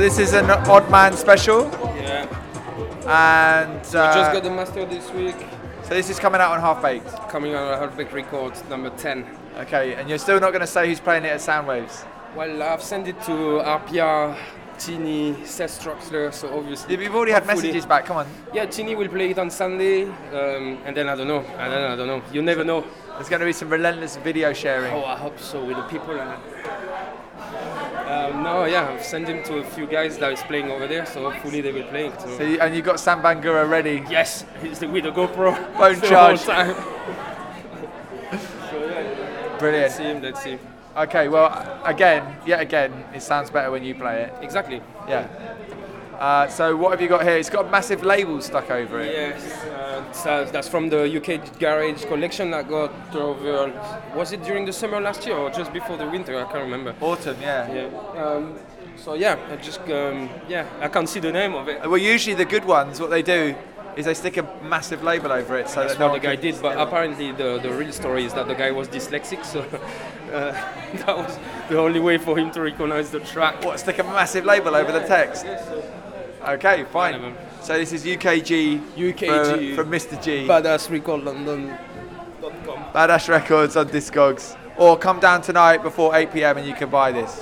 This is an odd man special, Yeah. and We uh, just got the master this week. so this is coming out on Half Baked. Coming out on a Half Baked Records, number 10. Okay, and you're still not going to say who's playing it at Sunwaves. Well, I've sent it to RPR, Tini, Seth Troxler, so obviously. You've already had messages back. Come on, Yeah, Tini will play it on Sunday, um, and then I don't know. I don't know. I don't know. You never know. there's going to be some relentless video sharing. Oh, I hope so with the people. And, no, yeah, I've sent him to a few guys that is playing over there, so hopefully they will play it. So. So you, and you got Sam Bangura ready. Yes, he's the, with the GoPro. [LAUGHS] Won't [LAUGHS] charge. So, [LAUGHS] yeah, Brilliant. let's see him. Let's see. Okay, well, again, yet again, it sounds better when you play it. Exactly. Yeah. Uh, so what have you got here? It's got a massive label stuck over it. Yes, so that's from the UK Garage collection I got over. Was it during the summer last year or just before the winter? I can't remember. Autumn, yeah. Yeah. Um, so yeah, I just um, yeah, I can't see the name of it. Well, usually the good ones, what they do is they stick a massive label over it so That's that no what the guy did, but apparently the, the real story is that the guy was dyslexic, so [LAUGHS] uh, [LAUGHS] that was the only way for him to recognize the track. What, stick a massive label over the text? So Okay, fine. So this is UKG, UKG. for- from Mr. G. Badass Record London.com. Badass Records on Discogs. Or come down tonight before 8 pm and you can buy this.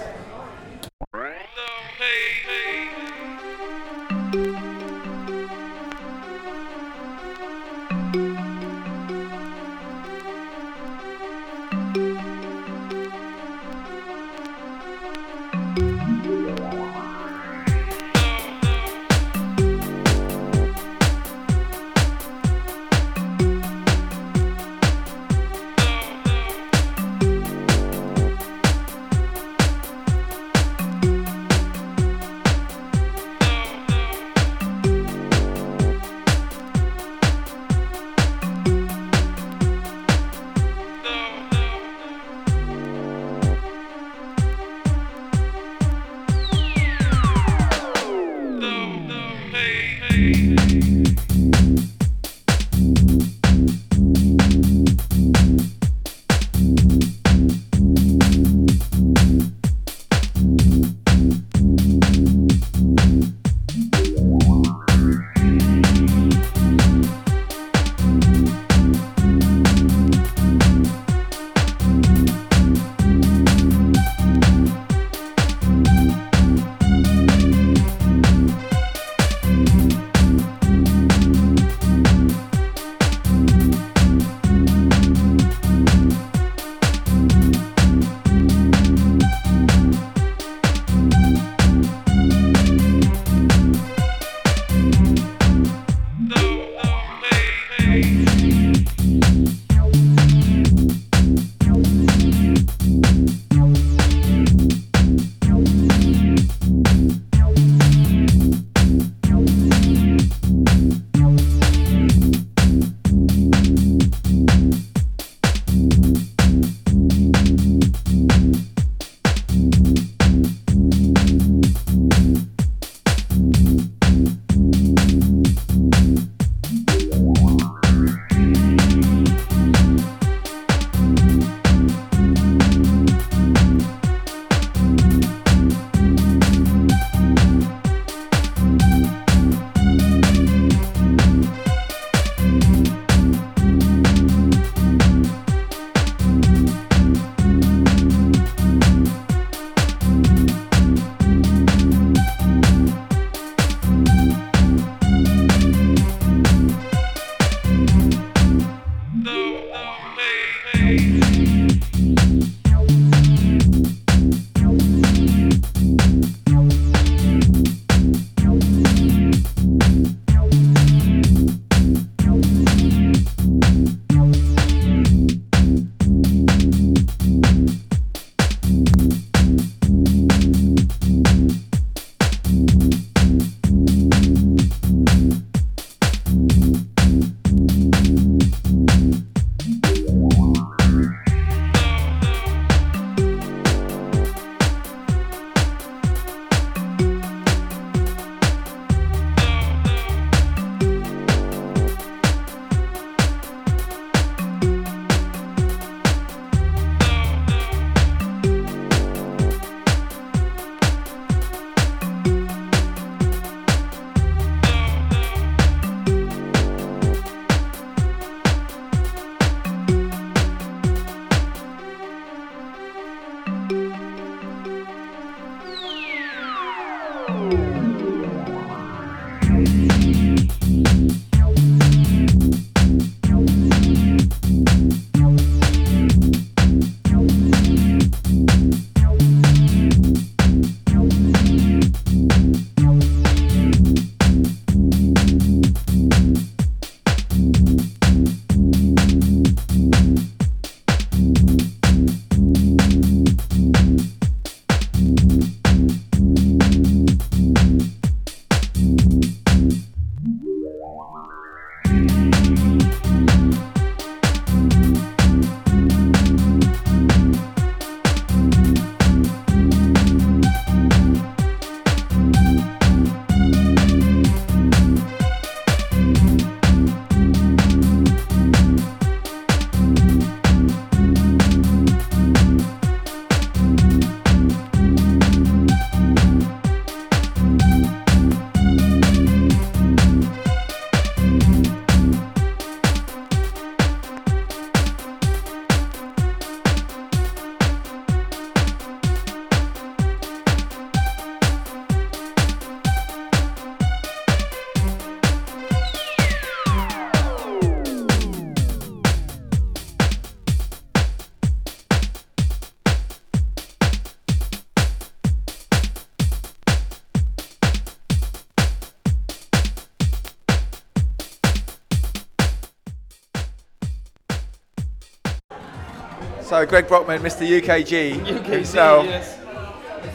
Greg Brockmann, Mr. UKG UKG, himself. yes.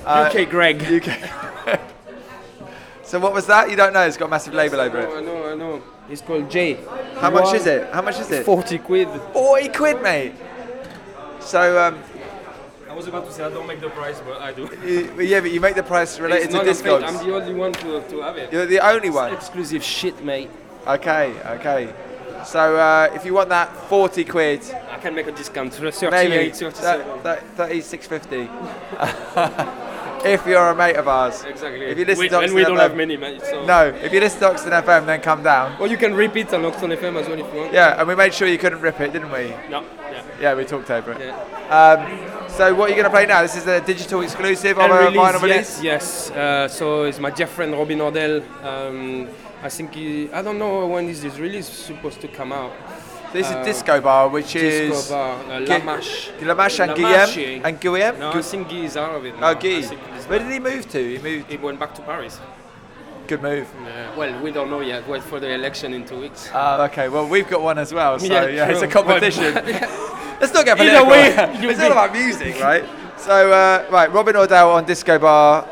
Uh, UK Greg. UK. [LAUGHS] so what was that? You don't know. It's got a massive label over I it. know, I know. It's called J. How much is it? How much is it? 40 quid. 40 quid, mate. So um, I was about to say I don't make the price, but I do. [LAUGHS] you, yeah, but you make the price related It's to not a fake, I'm the only one to, to have it. You're the only one. Exclusive shit, mate. Okay, okay. So uh, if you want that 40 quid, I can make a discount. 38, maybe 37. that, that, that is 650. if you're a mate of ours. Exactly. If you listen we, to and we don't have many, mate. So. No, if you listen to Hoxton FM, then come down. Or you can repeat on Hoxton FM as well if you want. Yeah, and we made sure you couldn't rip it, didn't we? No. Yeah. Yeah, we talked over it. Yeah. Um, so what are you going to play now? This is a digital exclusive of a release, vinyl release? yes, yes. Uh, so it's my dear friend Robin Ordell. Um, I think he, I don't know when is this release supposed to come out. This Uh, is Disco Bar, which Disco is Bar, uh, Gu- Lamache. Lamache and Lamache. Guillaume and Guillaume. No, Gu- I think Guy is out of it. oh, now. I Guy. Where did he move to? He moved. He went back to Paris. Good move. Uh, well, we don't know yet. Wait for the election in two weeks. Uh, okay, well we've got one as well, so Yeah, yeah, it's a competition. [LAUGHS] Let's not get Either political. way, [LAUGHS] it's all about music, [LAUGHS] right? So uh, right, Robin Ordell on Disco Bar.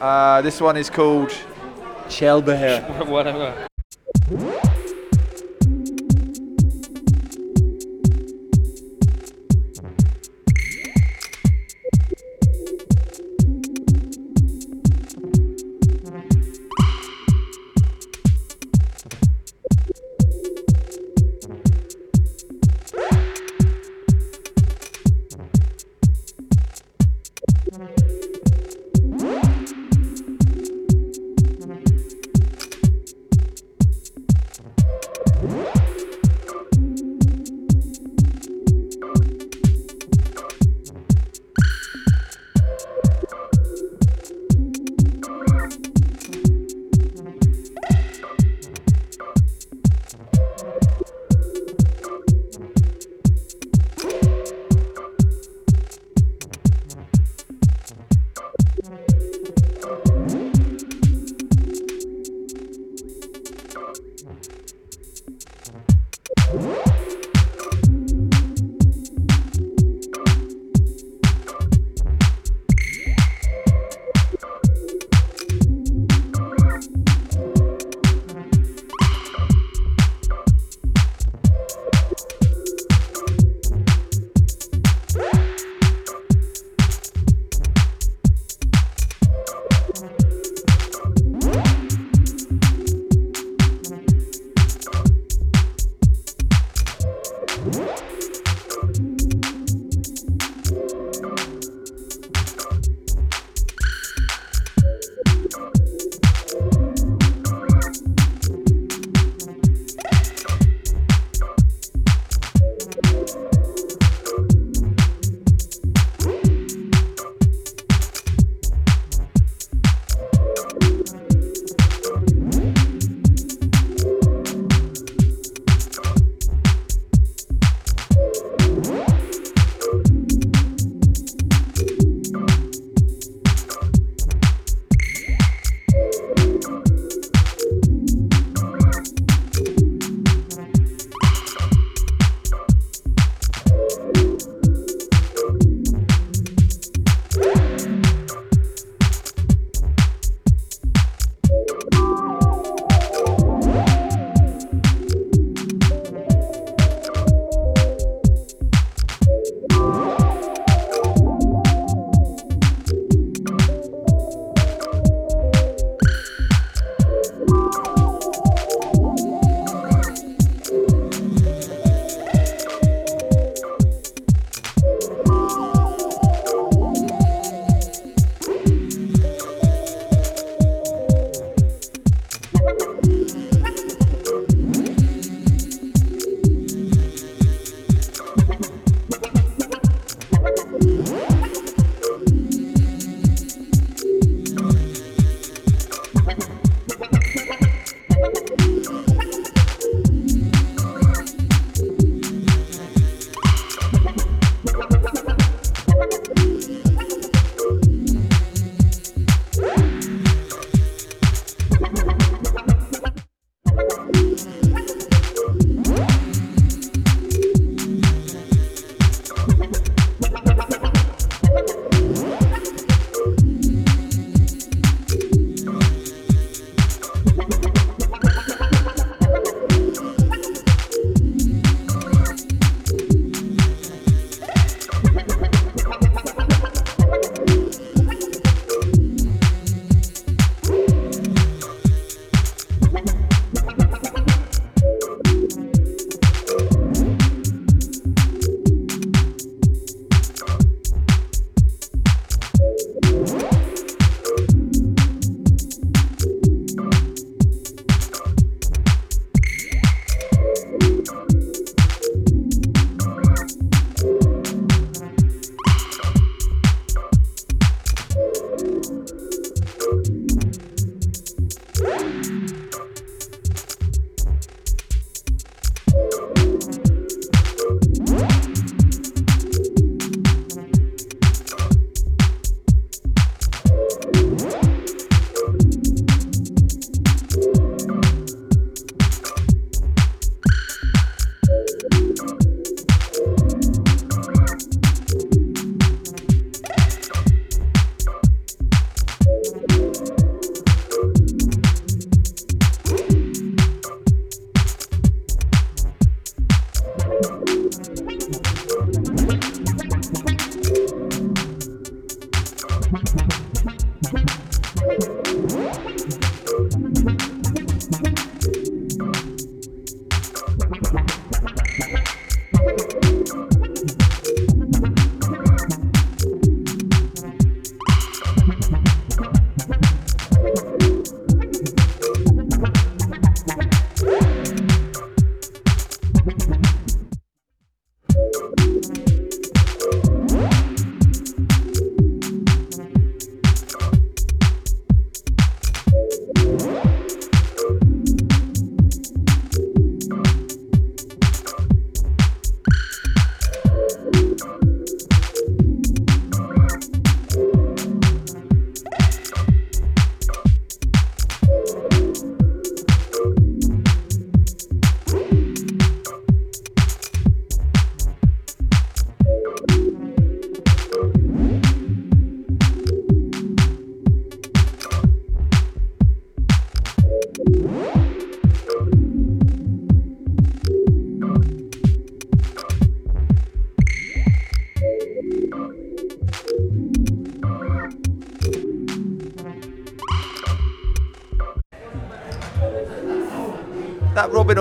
Uh, this one is called Chelbeher. [LAUGHS] Whatever. that Robin Música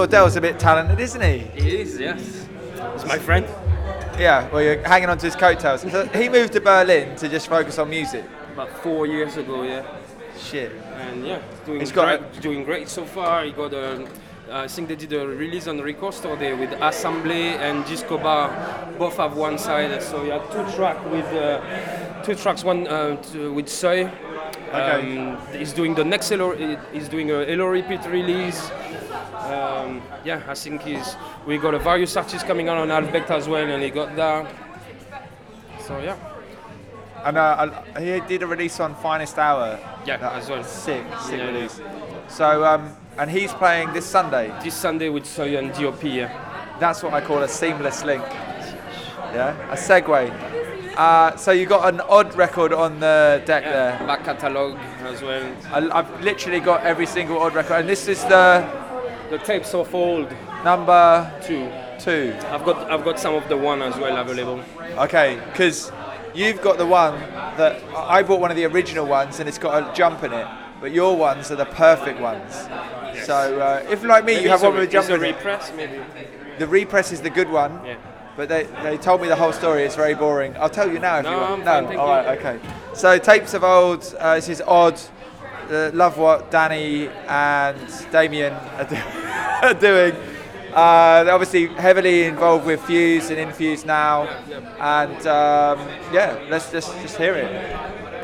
Ordell's a bit talented, isn't he? He is, yes. He's my friend. Yeah, well, you're hanging on to his coattails. So he moved to Berlin to just focus on music. About four years ago, yeah. Shit. And yeah, he's doing He's got great, doing great so far. He got a, I think they did a release on the Record Store Day with Assemblée and Disco Bar. Both have one side, so he had two tracks with uh, two tracks. One uh, to, with Soy. Um, he's doing the next Elo, he's doing a Elo repeat release. Yeah, I think he's. We got a various artists coming out on Albect as well, and he got that. So yeah. And uh, he did a release on Finest Hour. Yeah, That as well. Sick, sick Yeah, release. So, um, and he's playing this Sunday. This Sunday with Soy and DOP. Yeah. That's what I call a seamless link. Yeah, a segue. Uh, so you got an odd record on the deck Yeah, there. back catalogue as well. I, I've literally got every single odd record, and this is the The tapes of old number two. two. I've got I've got some of the one as well available. Okay, because you've got the one that I bought one of the original ones, and it's got a jump in it. But your ones are the perfect ones. So uh, if like me, Maybe you have one with a jump in it. repress maybe. The repress is the good one. Yeah. But they, they told me the whole story. It's very boring. I'll tell you now if No, you want. I'm no, fine, all you. okay. So tapes of old. Uh, this is odd. Uh, love what Danny and Damien are, do- [LAUGHS] are doing. Uh, they're obviously heavily involved with Fuse and Infuse now, and um, yeah, let's just just hear it.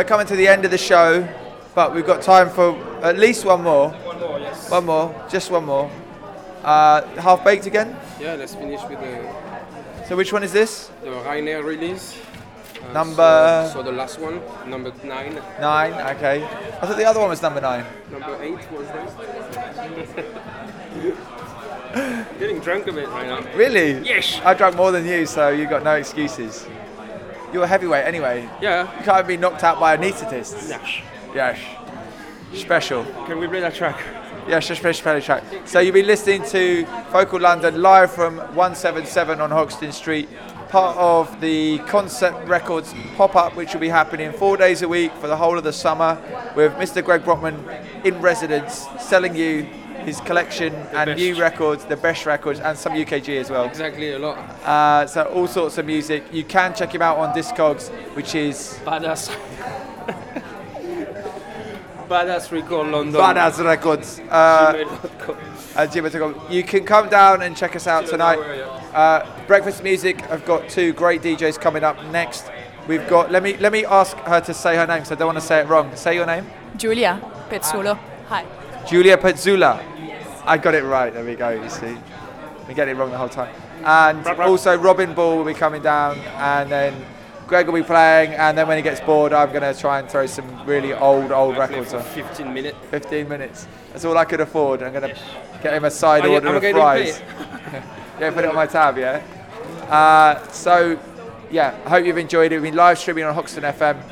We're coming to the end of the show, but we've got time for at least one more. One more, yes. One more, just one more. Uh, half baked again. Yeah, let's finish with the, So which one is this? the Rainer release. Uh, Number- So, so the last one, number nine. Nine. Okay. I thought the other one was number nine. Number eight was this. [LAUGHS] Getting drunk a bit right now. Really? Yes. I drank more than you, so you got no excuses. You're a heavyweight anyway. Yeah. You can't be knocked out by anaesthetists. Yes. Yes. Special. Can we play that track? Yes, just finish the track. So you've been listening to Focal London live from 177 on Hoxton Street, part of the Koncept Records pop-up, which will be happening four days a week for the whole of the summer, with Mr. Greg Brockmann in residence, selling you his collection and best. new records, the best records, and some UKG as well. Exactly, a lot. Uh, so all sorts of music. You can check him out on Discogs, which is Badass. Badass Record London. Badass Records. Uh, Gmail.com. at gmail.com. You can come down and check us out tonight. Uh, Breakfast Music. I've got two great DJs coming up next. We've got. Let me let me ask her to say her name, so I don't want to say it wrong. Say your name. Julia Pezzulo. Hi. Julia Petzula. I got it right. There we go. You see, we get it wrong the whole time. And also Robin Ball will be coming down, and then Greg will be playing, and then when he gets bored, I'm going to try and throw some really old old records on. 15 minutes. 15 minutes. That's all I could afford. I'm going to get him a side yeah, order I'm of fries. [LAUGHS] yeah, put it on my tab, yeah. Uh, so, yeah, I hope you've enjoyed it. We've been live streaming on Hoxton FM,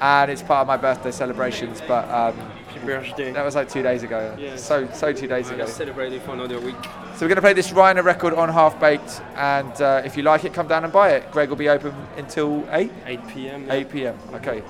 and it's part of my birthday celebrations. But um, birthday. that was like two days ago. Yeah. So, so two days I'm ago. celebrating for another week. So we're going to play this Reiner record on Half Baked, and uh, if you like it, come down and buy it. Greg will be open until eight. 8 p.m. 8 p.m. Okay.